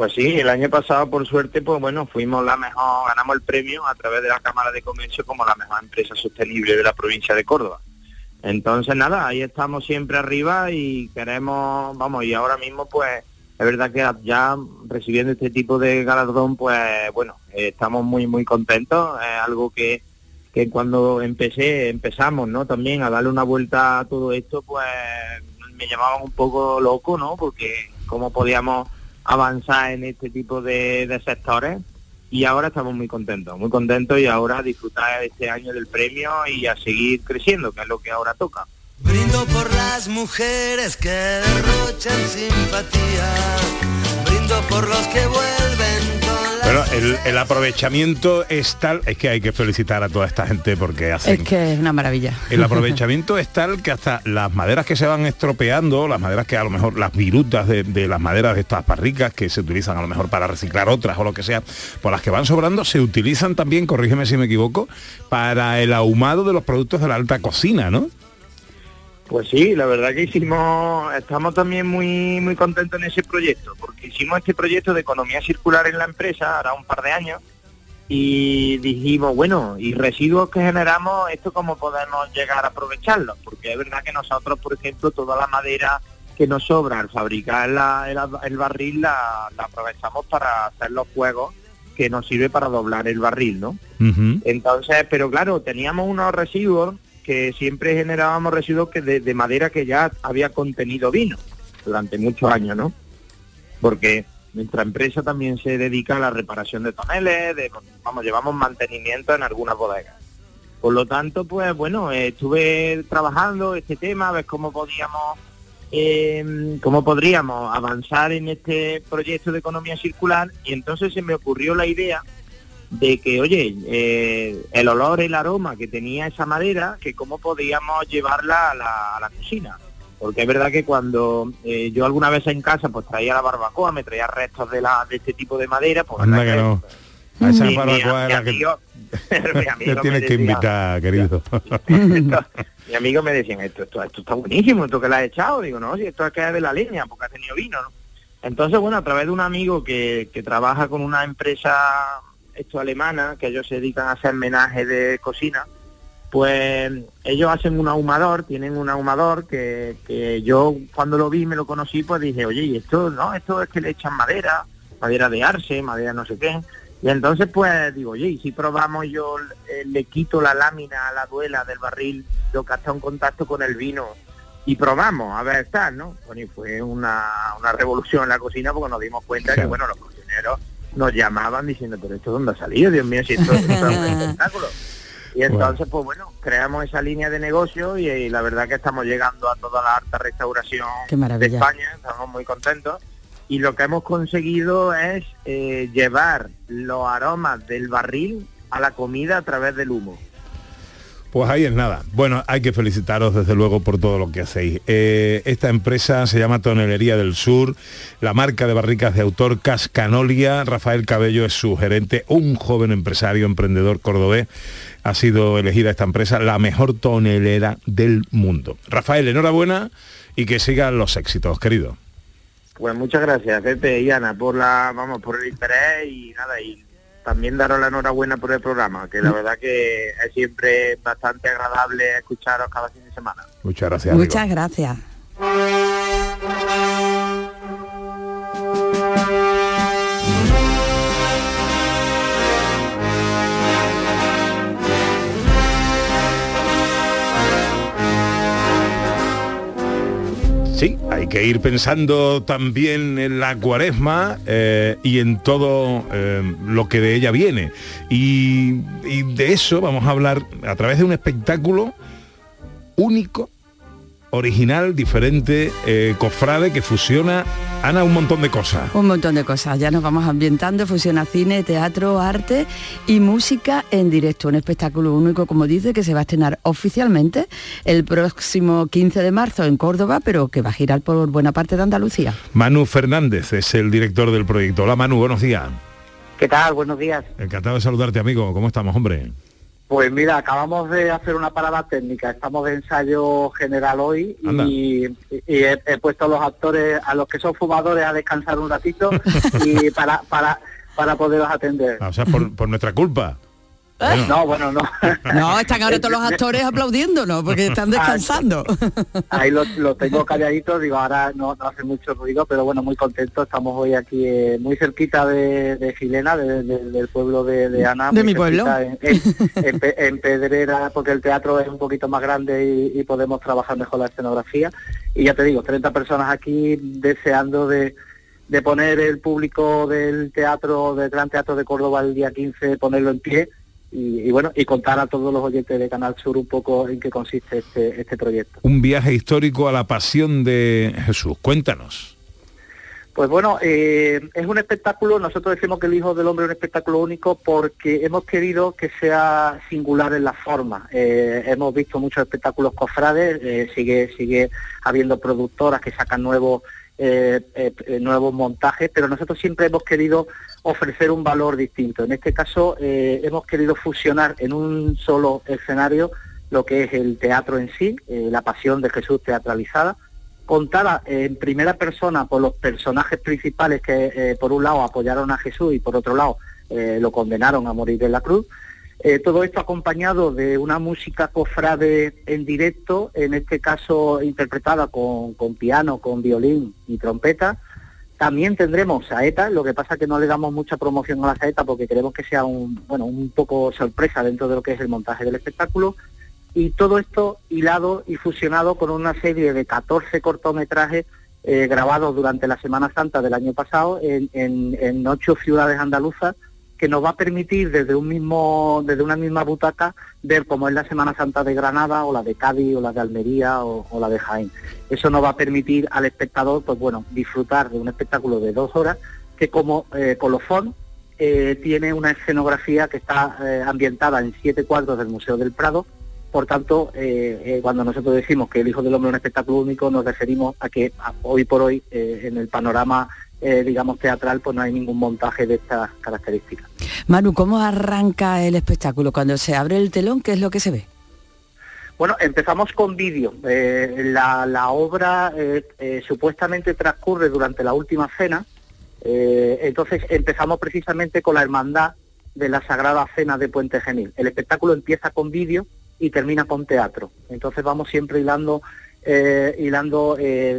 Pues sí, el año pasado por suerte, pues bueno, fuimos la mejor, ganamos el premio a través de la Cámara de Comercio como la mejor empresa sostenible de la provincia de Córdoba. Entonces nada, ahí estamos siempre arriba y queremos, vamos, y ahora mismo pues es verdad que ya recibiendo este tipo de galardón, pues bueno, eh, estamos muy muy contentos, es algo que, que cuando empecé, empezamos, ¿no? También a darle una vuelta a todo esto, pues me llamaban un poco loco, ¿no? Porque cómo podíamos avanzar en este tipo de, de sectores y ahora estamos muy contentos, muy contentos y ahora disfrutar este año del premio y a seguir creciendo, que es lo que ahora toca. Brindo por las mujeres que derrochan simpatía. Brindo por los que vuelven con la... Pero el, el aprovechamiento es tal, es que hay que felicitar a toda esta gente porque hacen Es que es una maravilla. El aprovechamiento es tal que hasta las maderas que se van estropeando, las maderas que a lo mejor, las virutas de, de las maderas de estas parricas que se utilizan a lo mejor para reciclar otras o lo que sea, por las que van sobrando, se utilizan también, corrígeme si me equivoco, para el ahumado de los productos de la alta cocina, ¿no? Pues sí, la verdad que hicimos, estamos también muy muy contentos en ese proyecto, porque hicimos este proyecto de economía circular en la empresa, ahora un par de años, y dijimos, bueno, y residuos que generamos, ¿esto cómo podemos llegar a aprovecharlos? Porque es verdad que nosotros, por ejemplo, toda la madera que nos sobra al fabricar la- el, el barril la, la aprovechamos para hacer los juegos que nos sirve para doblar el barril, ¿no? Entonces, pero claro, teníamos unos residuos que siempre generábamos residuos que de, de madera que ya había contenido vino durante muchos años, ¿no? Porque nuestra empresa también se dedica a la reparación de toneles, de, vamos, llevamos mantenimiento en algunas bodegas. Por lo tanto, pues bueno, estuve trabajando este tema, a ver cómo podíamos, eh, cómo podríamos avanzar en este proyecto de economía circular y entonces se me ocurrió la idea de que, oye, eh, el olor, el aroma que tenía esa madera, que cómo podíamos llevarla a la, a la cocina. Porque es verdad que cuando eh, yo alguna vez en casa pues traía la barbacoa, me traía restos de la de este tipo de madera, pues Anda que no. A esa mi- barbacoa mi la que te tienes que invitar, querido. mi amigo me decían, esto, esto, esto está buenísimo, esto que le has echado. Digo, no, si esto es que es de la leña, porque ha tenido vino, ¿no? Entonces, bueno, a través de un amigo que, que trabaja con una empresa esto alemana, que ellos se dedican a hacer menaje de cocina, pues ellos hacen un ahumador, tienen un ahumador que, que yo cuando lo vi, me lo conocí, pues dije, oye, y esto, no, esto es que le echan madera, madera de arce, madera no sé qué. Y entonces pues digo, oye, y si probamos yo eh, le quito la lámina a la duela del barril, lo que está en contacto con el vino y probamos a ver tal, ¿no? Bueno, y fue una, una revolución en la cocina porque nos dimos cuenta que, bueno, los cocineros nos llamaban diciendo, pero esto dónde ha salido, Dios mío, si esto, esto es un espectáculo. Y entonces, pues bueno, creamos esa línea de negocio y, la verdad que estamos llegando a toda la alta restauración de maravilla. España, estamos muy contentos. Y lo que hemos conseguido es eh, llevar los aromas del barril a la comida a través del humo. Pues ahí es nada. Bueno, hay que felicitaros desde luego por todo lo que hacéis. Eh, esta empresa se llama Tonelería del Sur, la marca de barricas de autor Cascanolia. Rafael Cabello es su gerente, un joven empresario, emprendedor cordobés. Ha sido elegida esta empresa la mejor tonelera del mundo. Rafael, enhorabuena y que sigan los éxitos, querido. Pues muchas gracias, Pepe y Ana, por la, vamos, por el interés y nada, y también daros la enhorabuena por el programa, que la verdad que es siempre bastante agradable escucharos cada fin de semana. Muchas gracias. amigo. Muchas gracias. Sí, hay que ir pensando también en la cuaresma eh, y en todo eh, lo que de ella viene. Y, y de eso vamos a hablar a través de un espectáculo único, original, diferente, eh, cofrade, que fusiona, Ana, un montón de cosas. Un montón de cosas. Ya nos vamos ambientando, fusiona cine, teatro, arte y música en directo. Un espectáculo único, como dice, que se va a estrenar oficialmente el próximo 15 de marzo en Córdoba, pero que va a girar por buena parte de Andalucía. Manu Fernández es el director del proyecto. Hola Manu, buenos días. ¿Qué tal? Buenos días. Encantado de saludarte, amigo. ¿Cómo estamos, hombre? Pues mira, acabamos de hacer una parada técnica. Estamos de ensayo general hoy y, y he, he puesto a los actores, a los que son fumadores, a descansar un ratito y para para para poderlos atender. Ah, O sea, por, por nuestra culpa. No, bueno, no. No, están ahora todos los actores aplaudiéndonos porque están descansando. Ahí lo, lo tengo calladito, digo, ahora no, no hace mucho ruido, pero bueno, muy contento. Estamos hoy aquí eh, muy cerquita de, de Gilena, de- de- del pueblo de, de Ana. De mi pueblo. cerquita En, en- en Pe- en Pedrera, porque el teatro es un poquito más grande y, y podemos trabajar mejor la escenografía. Y ya te digo, 30 personas aquí deseando de, de poner el público del teatro, del Gran Teatro de Córdoba el día 15, ponerlo en pie. Y, y bueno, y contar a todos los oyentes de Canal Sur un poco en qué consiste este, este proyecto. Un viaje histórico a la pasión de Jesús. Cuéntanos. Pues bueno, eh, es un espectáculo, nosotros decimos que el Hijo del Hombre es un espectáculo único porque hemos querido que sea singular en la forma. Eh, hemos visto muchos espectáculos cofrades, eh, sigue, sigue habiendo productoras que sacan nuevos, eh, eh, eh, nuevos montajes, pero nosotros siempre hemos querido ofrecer un valor distinto. En este caso hemos querido fusionar en un solo escenario lo que es el teatro en sí, la pasión de Jesús teatralizada, contada en primera persona por los personajes principales que por un lado apoyaron a Jesús y por otro lado lo condenaron a morir en la cruz. Eh, todo esto acompañado de una música cofrade en directo, en este caso interpretada con, piano, con violín y trompeta. También tendremos saeta, lo que pasa que no le damos mucha promoción a la saeta porque queremos que sea un, bueno, un poco sorpresa dentro de lo que es el montaje del espectáculo. Y todo esto hilado y fusionado con una serie de 14 cortometrajes eh, grabados durante la Semana Santa del año pasado en, en- en ocho ciudades andaluzas que nos va a permitir desde un mismo, desde una misma butaca ver cómo es la Semana Santa de Granada o la de Cádiz o la de Almería o, la de Jaén. Eso nos va a permitir al espectador, pues bueno, disfrutar de un espectáculo de dos horas que como eh, colofón eh, tiene una escenografía que está eh, ambientada en siete cuadros del Museo del Prado. Por tanto, cuando nosotros decimos que el Hijo del Hombre es un espectáculo único, nos referimos a que hoy por hoy en el panorama, eh, digamos, teatral, pues no hay ningún montaje de estas características. Manu, ¿cómo arranca el espectáculo? Cuando se abre el telón, ¿qué es lo que se ve? Bueno, empezamos con vídeo. Eh, la, la obra eh, eh, supuestamente transcurre durante la última cena, entonces empezamos precisamente con la hermandad de la Sagrada Cena de Puente Genil. El espectáculo empieza con vídeo y termina con teatro. Entonces vamos siempre hilando, hilando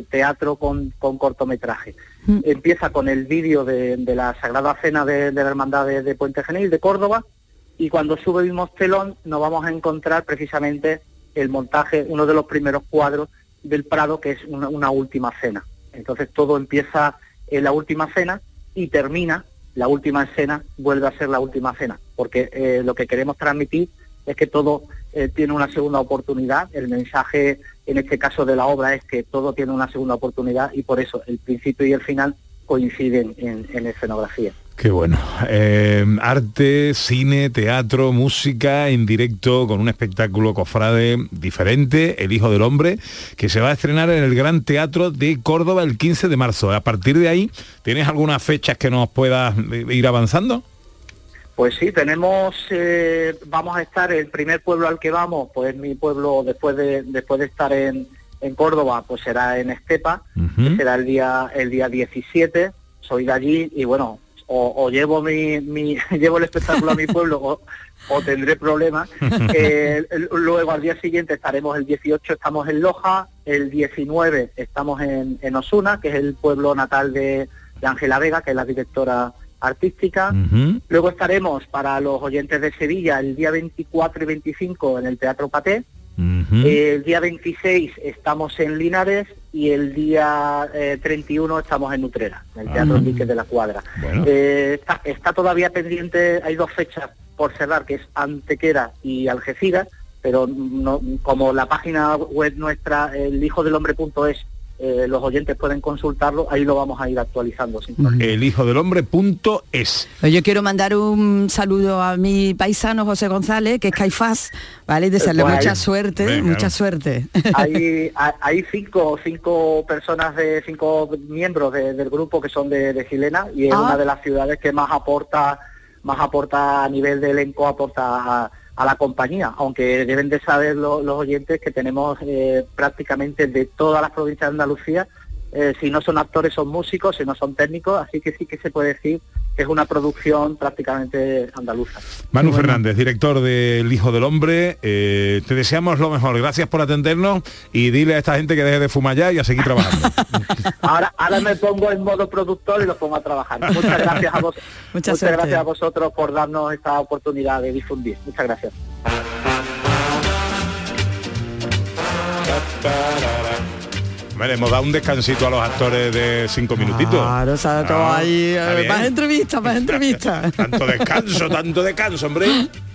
teatro con, con cortometraje. Empieza con el vídeo de, la Sagrada Cena de, la Hermandad de, Puente Genil, de Córdoba, y cuando subimos telón nos vamos a encontrar precisamente el montaje, uno de los primeros cuadros del Prado, que es una, una última cena. Entonces todo empieza en la última cena y termina, la última escena vuelve a ser la última cena, porque eh, lo que queremos transmitir es que todo eh, tiene una segunda oportunidad, el mensaje en este caso de la obra es que todo tiene una segunda oportunidad y por eso el principio y el final coinciden en, en escenografía. Qué bueno. Eh, arte, cine, teatro, música en directo con un espectáculo cofrade diferente, El Hijo del Hombre, que se va a estrenar en el Gran Teatro de Córdoba el 15 de marzo. A partir de ahí, ¿tienes algunas fechas que nos puedas eh, ir avanzando? Pues sí, tenemos, eh, vamos a estar, el primer pueblo al que vamos, pues mi pueblo después de, después de estar en, en Córdoba, pues será en Estepa, será el día, el día 17, soy de allí y bueno, o, o llevo mi, mi- llevo el espectáculo a mi pueblo o, o tendré problemas. Eh, luego al día siguiente estaremos el 18, estamos en Loja, el 19 estamos en, en Osuna, que es el pueblo natal de de Ángela Vega, que es la directora artística. Luego estaremos para los oyentes de Sevilla el día 24 y 25 en el Teatro Paté. El día 26 estamos en Linares y el día eh, 31 estamos en Utrera, en el Teatro Ah. Enrique de la Cuadra. Bueno. Eh, está, está todavía pendiente, hay dos fechas por cerrar, que es Antequera y Algeciras, pero no, como la página web nuestra, el hijo del hombre.es, eh, los oyentes pueden consultarlo, ahí lo vamos a ir actualizando. sin. El hijo del hombre.es. Pues Yo quiero mandar un saludo a mi paisano José González, que es Caifás, ¿vale? Y desearle Pues ahí- mucha suerte, Venga. mucha suerte. hay, hay- hay cinco, cinco personas de cinco miembros de- del grupo que son de, de Chilena y es Ah. una de las ciudades que más aporta más aporta a nivel de elenco aporta a, a la compañía aunque deben de saber lo- los oyentes que tenemos eh, prácticamente de todas las provincias de Andalucía eh, si no son actores son músicos si no son técnicos así que sí que se puede decir que es una producción prácticamente andaluza Manu Fernández, director de El Hijo del Hombre, eh, te deseamos lo mejor. Gracias por atendernos y dile a esta gente que deje de fumar ya y a seguir trabajando. Ahora, ahora me pongo en modo productor y lo pongo a trabajar. Muchas gracias a vos, muchas suerte. gracias a vosotros por darnos esta oportunidad de difundir. Muchas gracias. Vale, hemos dado un descansito a los actores de cinco minutitos. Claro, o sea, todo Ah, ahí, eh, más entrevistas, más entrevistas. Tanto descanso, tanto descanso, hombre.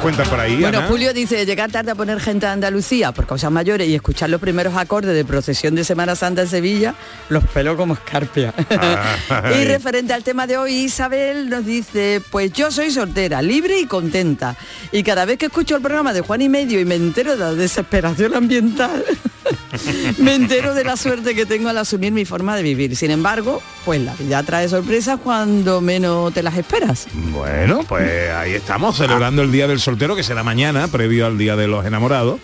nos cuentan por ahí, Bueno, Ana? Julio dice, llegar tarde a poner gente a Andalucía por causas mayores y escuchar los primeros acordes de procesión de Semana Santa en Sevilla, los pelo como escarpia. Ah, y referente al tema de hoy, Isabel nos dice, pues yo soy soltera, libre y contenta. Y cada vez que escucho el programa de Juan y Medio y me entero de la desesperación ambiental, me entero de la suerte que tengo al asumir mi forma de vivir. Sin embargo, pues la vida trae sorpresas cuando menos te las esperas. Bueno, pues ahí estamos, celebrando el Día del Soltero, que será mañana, previo al Día de los Enamorados.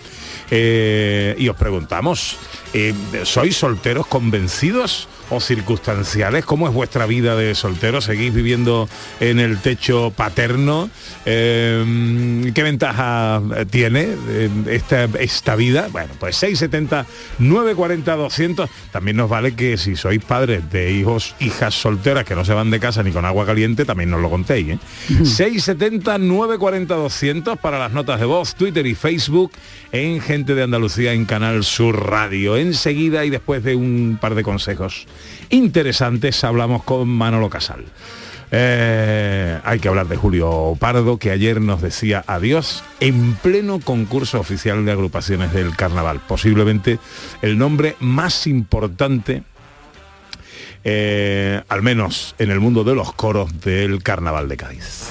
Eh, y os preguntamos, eh, ¿sois solteros convencidos o circunstanciales? ¿Cómo es vuestra vida de soltero? ¿Seguís viviendo en el techo paterno? Eh, ¿Qué ventaja tiene eh, esta, esta vida? Bueno, pues 670 940 200. También nos vale que si sois padres de hijos, hijas solteras que no se van de casa ni con agua caliente, también nos lo contéis. ¿eh? 670 940 200 para las notas de voz, Twitter y Facebook en Gente de Andalucía en Canal Sur Radio. Enseguida y después de un par de consejos interesantes hablamos con Manolo Casal. Eh, hay que hablar de Julio Pardo, que ayer nos decía adiós en pleno concurso oficial de agrupaciones del carnaval. Posiblemente el nombre más importante, eh, al menos en el mundo de los coros del carnaval de Cádiz.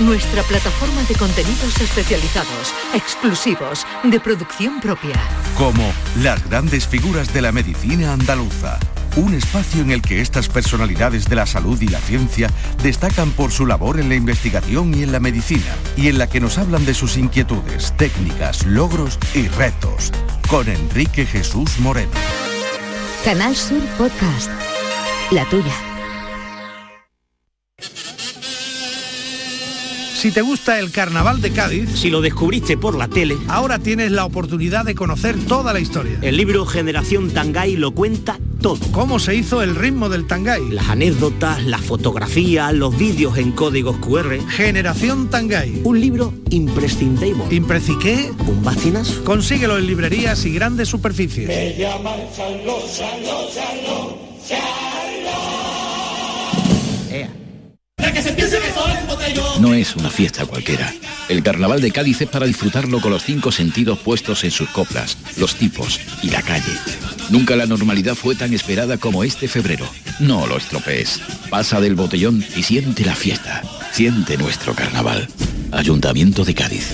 nuestra plataforma de contenidos especializados, exclusivos, de producción propia. Como las grandes figuras de la medicina andaluza. Un espacio en el que estas personalidades de la salud y la ciencia destacan por su labor en la investigación y en la medicina, y en la que nos hablan de sus inquietudes, técnicas, logros y retos. Con Enrique Jesús Moreno. Canal Sur Podcast. La tuya. Si te gusta el carnaval de Cádiz, si lo descubriste por la tele, ahora tienes la oportunidad de conocer toda la historia. el libro Generación Tangay lo cuenta todo. ¿Cómo se hizo el ritmo del Tangay? Las anécdotas, las fotografías, los vídeos en códigos QR. Generación Tangay. Un libro imprescindible. ¿Impreciqué? ¿Un bastinas? Consíguelo en librerías y grandes superficies. Me llaman que. No es una fiesta cualquiera. El carnaval de Cádiz es para disfrutarlo con los cinco sentidos puestos en sus coplas, los tipos y la calle. Nunca la normalidad fue tan esperada como este febrero. No lo estropees. Pasa del botellón y siente la fiesta. Siente nuestro carnaval. Ayuntamiento de Cádiz.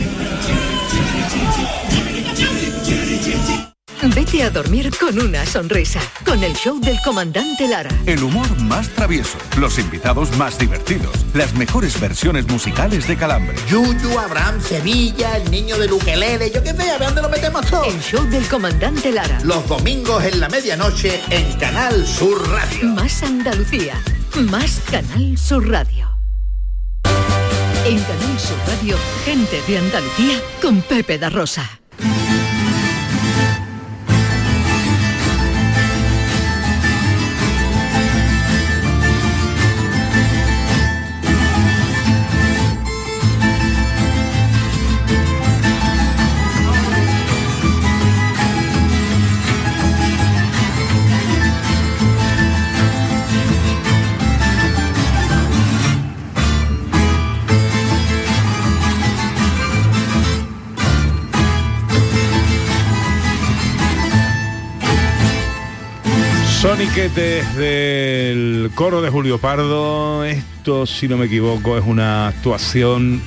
Vete a dormir con una sonrisa, con el show del comandante Lara. El humor más travieso, los invitados más divertidos, las mejores versiones musicales de Calambre. Yuyu, Abraham, Sevilla, el niño de Luquelele, yo qué sé, a ver dónde lo metemos todo. El show del comandante Lara. Los domingos en la medianoche en Canal Sur Radio. Más Andalucía, más Canal Sur Radio. En Canal Sur Radio, gente de Andalucía con Pepe da Rosa. Sonique desde el coro de Julio Pardo. Esto, si no me equivoco, es una actuación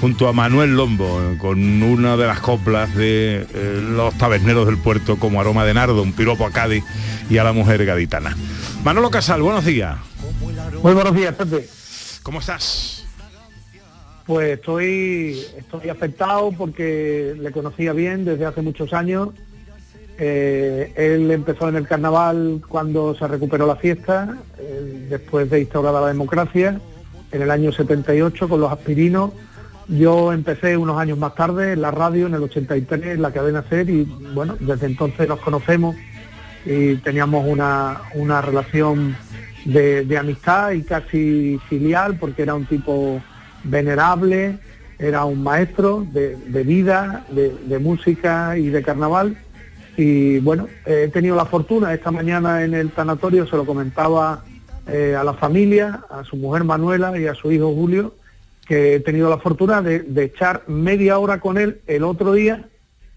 junto a Manuel Lombo con una de las coplas de eh, los taberneros del puerto como Aroma de Nardo, un piropo a Cádiz y a la mujer gaditana. Manolo Casal, buenos días. Muy buenos días, Pepe. ¿Cómo estás? Pues estoy, estoy afectado porque le conocía bien desde hace muchos años. Eh, él empezó en el carnaval cuando se recuperó la fiesta, eh, después de instaurada la democracia, en el año 78 con los aspirinos. Yo empecé unos años más tarde en la radio, en el 83, en la cadena SER, y bueno, desde entonces nos conocemos y teníamos una, una relación de, amistad y casi filial, porque era un tipo venerable, era un maestro de, vida, de música y de carnaval. Y bueno, he tenido la fortuna, esta mañana en el tanatorio se lo comentaba eh, a la familia, a su mujer Manuela y a su hijo Julio, que he tenido la fortuna de, de echar media hora con él el otro día,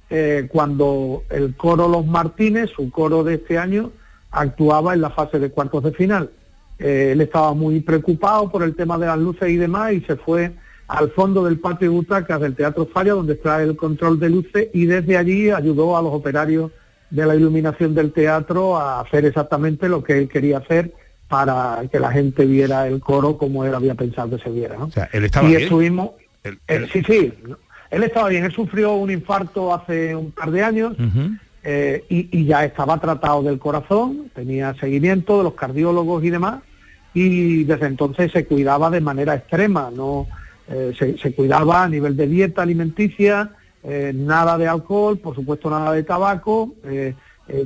eh, cuando el coro Los Martínez, su coro de este año, actuaba en la fase de cuartos de final. Eh, él estaba muy preocupado por el tema de las luces y demás y se fue al fondo del patio de butacas del Teatro Falla, donde está el control de luces, y desde allí ayudó a los operarios de la iluminación del teatro a hacer exactamente lo que él quería hacer para que la gente viera el coro como él había pensado que se viera. ¿no? O sea, él estaba y bien. estuvimos, Él- eh, sí, sí, él estaba bien, él sufrió un infarto hace un par de años eh, y, y ya estaba tratado del corazón, tenía seguimiento de los cardiólogos y demás, y desde entonces se cuidaba de manera extrema, no Eh, se, cuidaba a nivel de dieta alimenticia, eh, nada de alcohol, por supuesto nada de tabaco, eh,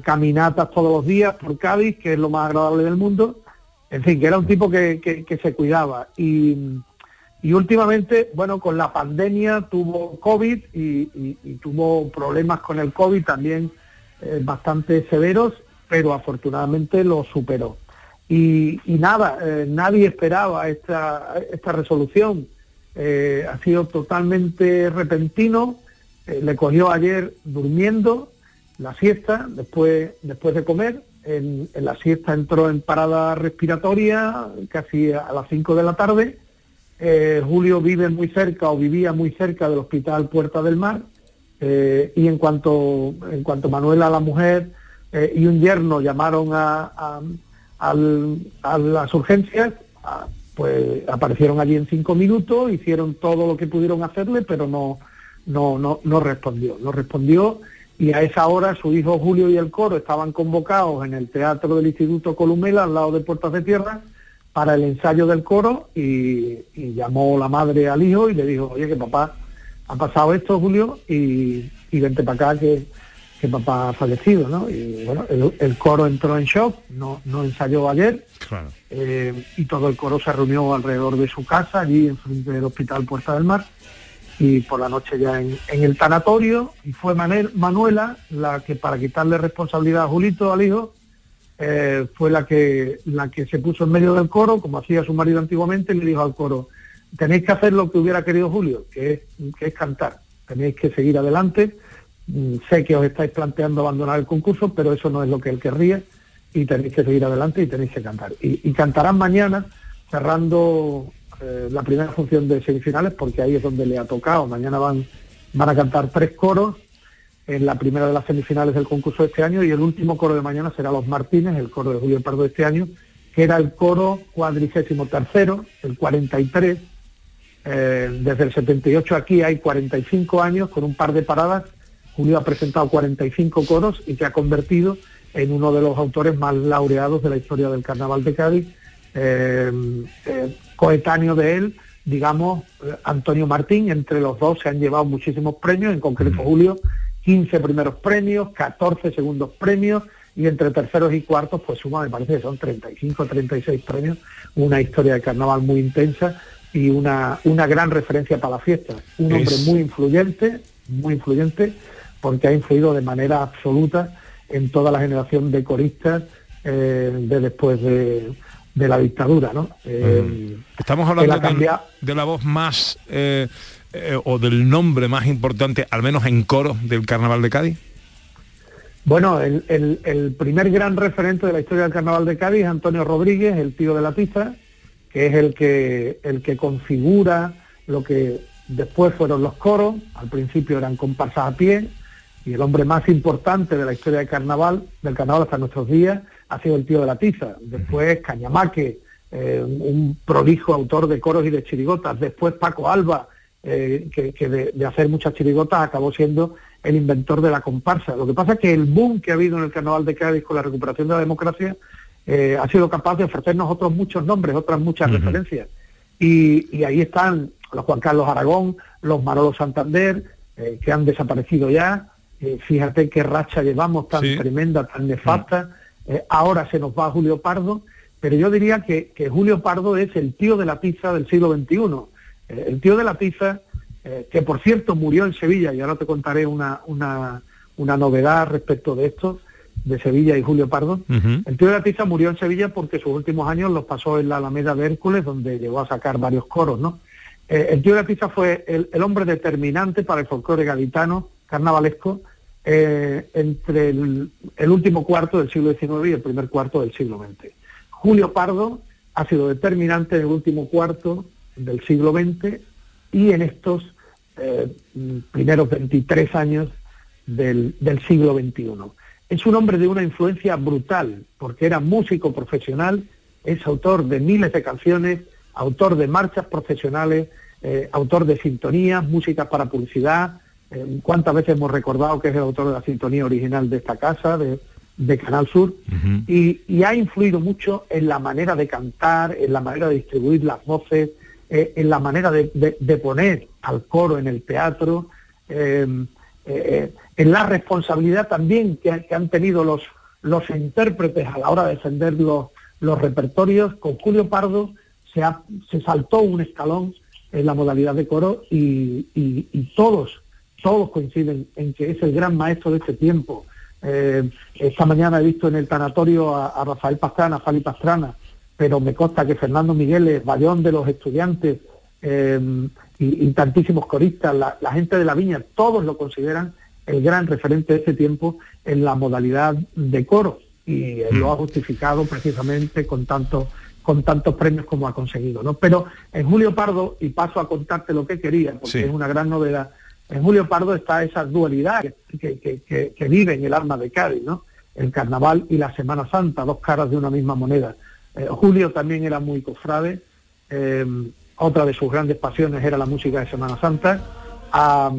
caminatas todos los días por Cádiz, que es lo más agradable del mundo, en fin, que era un tipo que, que- se cuidaba. Y, y últimamente, bueno, con la pandemia tuvo COVID y, y- tuvo problemas con el COVID también bastante severos, pero afortunadamente lo superó. Y, nada, nadie esperaba esta, esta resolución. Eh, ha sido totalmente repentino. Eh, le cogió ayer durmiendo la siesta, después, después de comer. En, la siesta entró en parada respiratoria casi a las 5 de la tarde. Eh, Julio vive muy cerca o vivía muy cerca del hospital Puerta del Mar. Y en cuanto, en cuanto Manuela, la mujer, y un yerno llamaron a, las urgencias, pues aparecieron allí en cinco minutos, hicieron todo lo que pudieron hacerle, pero no, no, no, no respondió. No respondió y a esa hora su hijo Julio y el coro estaban convocados en el teatro del Instituto Columela, al lado de Puertas de Tierra, para el ensayo del coro y, llamó la madre al hijo y le dijo, oye, que papá ha pasado esto, Julio, y, y vente para acá que, que papá ha fallecido, ¿no? Y bueno, el, el coro entró en shock, no, no ensayó ayer, Claro. eh, y todo el coro se reunió alrededor de su casa, allí enfrente del Hospital Puerta del Mar, y por la noche ya en, en el tanatorio, y fue Manel- Manuela la que para quitarle responsabilidad a Julito, al hijo, eh, fue la que, la que se puso en medio del coro, como hacía su marido antiguamente, y le dijo al coro, tenéis que hacer lo que hubiera querido Julio, que es, que es cantar, tenéis que seguir adelante, sé que os estáis planteando abandonar el concurso, pero eso no es lo que él querría, y tenéis que seguir adelante y tenéis que cantar. Y, y cantarán mañana, cerrando eh, la primera función de semifinales, porque ahí es donde le ha tocado. Mañana van, van a cantar tres coros en la primera de las semifinales del concurso de este año y el último coro de mañana será Los Martínez, el coro de Julio Pardo de este año, que era el coro cuadrigésimo tercero, el 43. Eh, desde el 78 aquí hay 45 años con un par de paradas. Julio ha presentado 45 coros y se ha convertido en uno de los autores más laureados de la historia del Carnaval de Cádiz. Eh, eh, coetáneo de él, digamos, eh, Antonio Martín, entre los dos se han llevado muchísimos premios, en concreto Julio, 15 primeros premios, 14 segundos premios, y entre terceros y cuartos, pues suma, me parece que son 35, 36 premios, una historia de carnaval muy intensa y una, una gran referencia para la fiesta. Un hombre muy influyente, muy influyente, porque ha influido de manera absoluta en toda la generación de coristas eh, de después de, de la dictadura, ¿no? Eh, Estamos él hablando cambiado- de, la voz más eh, o del nombre más importante, al menos en coro del Carnaval de Cádiz. Bueno, el, el- el primer gran referente de la historia del Carnaval de Cádiz es Antonio Rodríguez, el tío de la pista, que es el que, el que configura lo que después fueron los coros, al principio eran comparsas a pie, y el hombre más importante de la historia del carnaval, del carnaval hasta nuestros días, ha sido el tío de la tiza. Después Cañamaque, eh, un prolijo autor de coros y de chirigotas. Después Paco Alba, eh, que, que de, de hacer muchas chirigotas acabó siendo el inventor de la comparsa. Lo que pasa es que el boom que ha habido en el carnaval de Cádiz con la recuperación de la democracia eh, ha sido capaz de ofrecernos otros muchos nombres, otras muchas referencias. Y, y ahí están los Juan Carlos Aragón, los Manolo Santander, que han desaparecido ya. Eh, fíjate qué racha llevamos tan Sí. tremenda, tan nefasta. Eh, ahora se nos va Julio Pardo pero yo diría que, que Julio Pardo es el tío de la pizza del siglo XXI. Eh, el tío de la pizza, que por cierto murió en Sevilla, y ahora te contaré una, una, una novedad respecto de esto, de Sevilla y Julio Pardo. El tío de la pizza murió en Sevilla porque sus últimos años los pasó en la Alameda de Hércules, donde llegó a sacar varios coros, ¿no? El tío de la pizza fue el, el hombre determinante para el folclore gaditano, carnavalesco, eh, entre el, último cuarto del siglo XIX y el primer cuarto del siglo XX. Julio Pardo ha sido determinante en el último cuarto del siglo XX y en estos eh, primeros 23 años del, siglo XXI. Es un hombre de una influencia brutal, porque era músico profesional, es autor de miles de canciones, autor de marchas profesionales, eh, autor de sintonías, músicas para publicidad. Eh, ¿Cuántas veces hemos recordado que es el autor de la sintonía original de esta casa, de, de Canal Sur? y, y ha influido mucho en la manera de cantar, en la manera de distribuir las voces, eh, en la manera de, de- de poner al coro en el teatro, eh, eh, en la responsabilidad también que, que han tenido los, los intérpretes a la hora de defender los, los repertorios. Con Julio Pardo se, ha- se saltó un escalón en la modalidad de coro y, y- y todos, todos coinciden en que es el gran maestro de este tiempo. Eh, esta mañana he visto en el tanatorio a, a Rafael Pastrana, a Fali Pastrana, pero me consta que Fernando Miguel es Bayón de los estudiantes eh, y, y tantísimos coristas, la, la gente de la viña, todos lo consideran el gran referente de ese tiempo en la modalidad de coro y él lo ha justificado precisamente con tantos con tantos premios como ha conseguido, ¿no? Pero en Julio Pardo, y paso a contarte lo que quería, porque Sí. es una gran novedad, en Julio Pardo está esa dualidad que, vive en el alma de Cádiz, ¿no? El carnaval y la Semana Santa, dos caras de una misma moneda. Eh, Julio también era muy cofrade, eh, otra de sus grandes pasiones era la música de Semana Santa. A,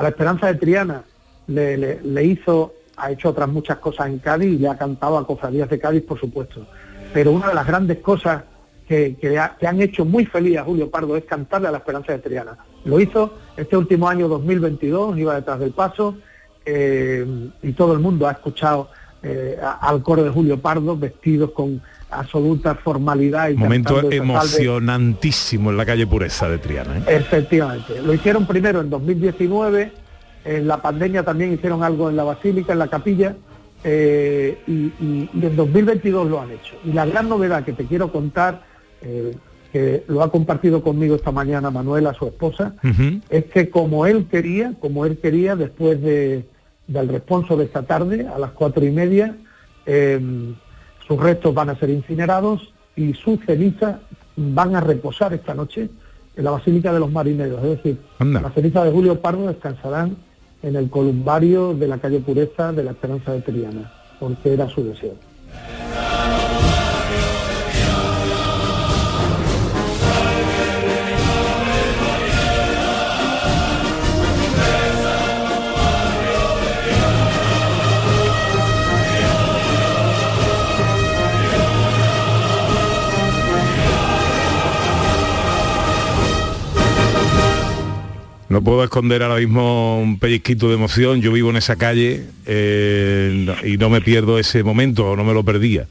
la Esperanza de Triana le, le- le hizo, ha hecho otras muchas cosas en Cádiz y le ha cantado a cofradías de Cádiz, por supuesto. Pero una de las grandes cosas que, que ha- que han hecho muy feliz a Julio Pardo es cantarle a la Esperanza de Triana. Lo hizo este último año 2022, iba detrás del paso, eh, y todo el mundo ha escuchado eh, a- al coro de Julio Pardo vestidos con absoluta formalidad y Momento emocionantísimo en la calle Pureza de Triana. ¿eh? Efectivamente. Lo hicieron primero en 2019, en la pandemia también hicieron algo en la Basílica, en la capilla, y, y- y en 2022 lo han hecho. Y la gran novedad que te quiero contar, eh, que lo ha compartido conmigo esta mañana Manuela, su esposa, es que como él quería, como él quería, después de, del responso de esta tarde, a las cuatro y media, eh, sus restos van a ser incinerados y sus cenizas van a reposar esta noche en la Basílica de los Marineros. Es decir, Anda. las cenizas de Julio Pardo descansarán en el columbario de la calle Pureza de la Esperanza de Triana, porque era su deseo. No puedo esconder ahora mismo un pellizquito de emoción. Yo vivo en esa calle eh, y no me pierdo ese momento, o no me lo perdía.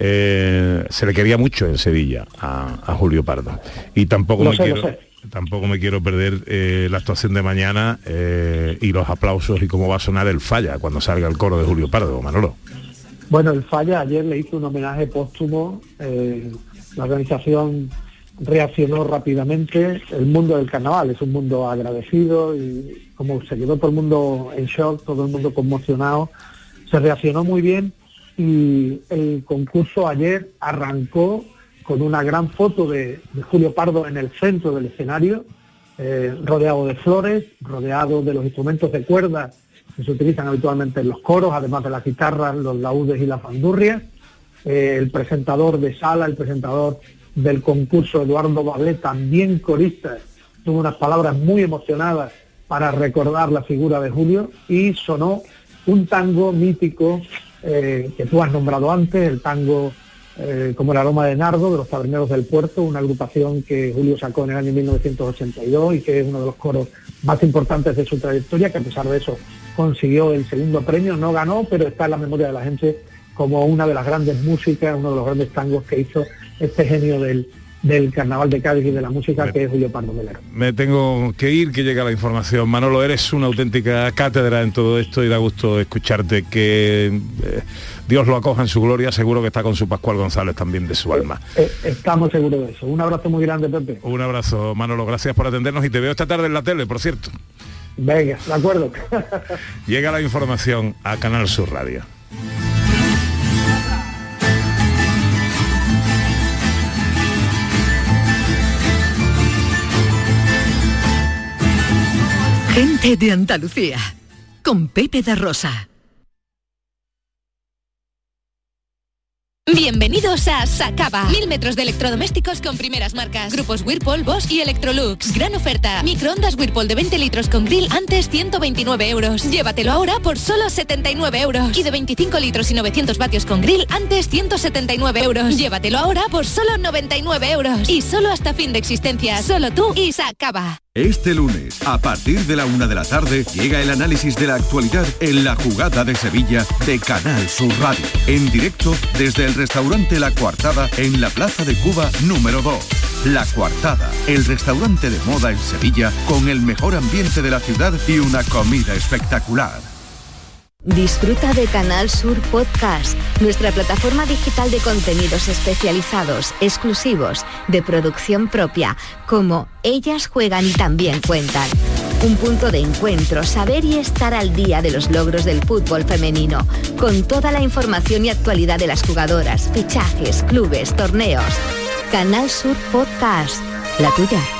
Eh, se le quería mucho en Sevilla a, a Julio Pardo. Y tampoco me sé, quiero. sé. Tampoco me quiero perder eh, la actuación de mañana eh, y los aplausos y cómo va a sonar el falla cuando salga el coro de Julio Pardo, Manolo. Bueno, el Falla ayer le hizo un homenaje póstumo, eh, la organización reaccionó rápidamente, el mundo del carnaval es un mundo agradecido y como se quedó todo el mundo en shock, todo el mundo conmocionado, se reaccionó muy bien y el concurso ayer arrancó con una gran foto de, Julio Pardo en el centro del escenario, eh, rodeado de flores, rodeado de los instrumentos de cuerda que se utilizan habitualmente en los coros, además de las guitarras, los laudes y las bandurrias. Eh, el presentador de sala, el presentador del concurso, Eduardo Bablé, también corista, tuvo unas palabras muy emocionadas para recordar la figura de Julio y sonó un tango mítico eh, que tú has nombrado antes, el tango eh, como el aroma de nardo de los taberneros del puerto, una agrupación que Julio sacó en el año 1982 y que es uno de los coros más importantes de su trayectoria, que a pesar de eso consiguió el segundo premio, no ganó, pero está en la memoria de la gente como una de las grandes músicas, uno de los grandes tangos que hizo este genio del, del carnaval de Cádiz y de la música que es Julio Pardo Melero. Me tengo que ir, que llega la información. Manolo, eres una auténtica cátedra en todo esto y da gusto escucharte. Que eh, Dios lo acoja en su gloria, seguro que está con su Pascual González también de su alma. Eh, estamos seguros de eso. Un abrazo muy grande, Pepe. Un abrazo, Manolo, gracias por atendernos y te veo esta tarde en la tele, por cierto. Venga, de acuerdo. Llega la información a Canal Sur Radio. Gente de Andalucía, con Pepe da Rosa. Bienvenidos a Sacaba. Mil metros de electrodomésticos con primeras marcas. Grupos Whirlpool, Bosch y Electrolux. Gran oferta. Microondas Whirlpool de 20 litros con grill antes 129 euros. Llévatelo ahora por solo 79 euros. Y de 25 litros y 900 vatios con grill antes 179 euros. Llévatelo ahora por solo 99 euros. Y solo hasta fin de existencia. Solo tú y Sacaba. Este lunes, a partir de la una de la tarde, llega el análisis de la actualidad en la jugada de Sevilla de Canal Sur Radio. En directo desde el restaurante La Coartada en la Plaza de Cuba número 2. La Coartada, el restaurante de moda en Sevilla con el mejor ambiente de la ciudad y una comida espectacular. Disfruta de Canal Sur Podcast, nuestra plataforma digital de contenidos especializados, exclusivos, de producción propia, como Ellas juegan y también cuentan. Un punto de encuentro, saber y estar al día de los logros del fútbol femenino, con toda la información y actualidad de las jugadoras, fichajes, clubes, torneos. Canal Sur Podcast, la tuya.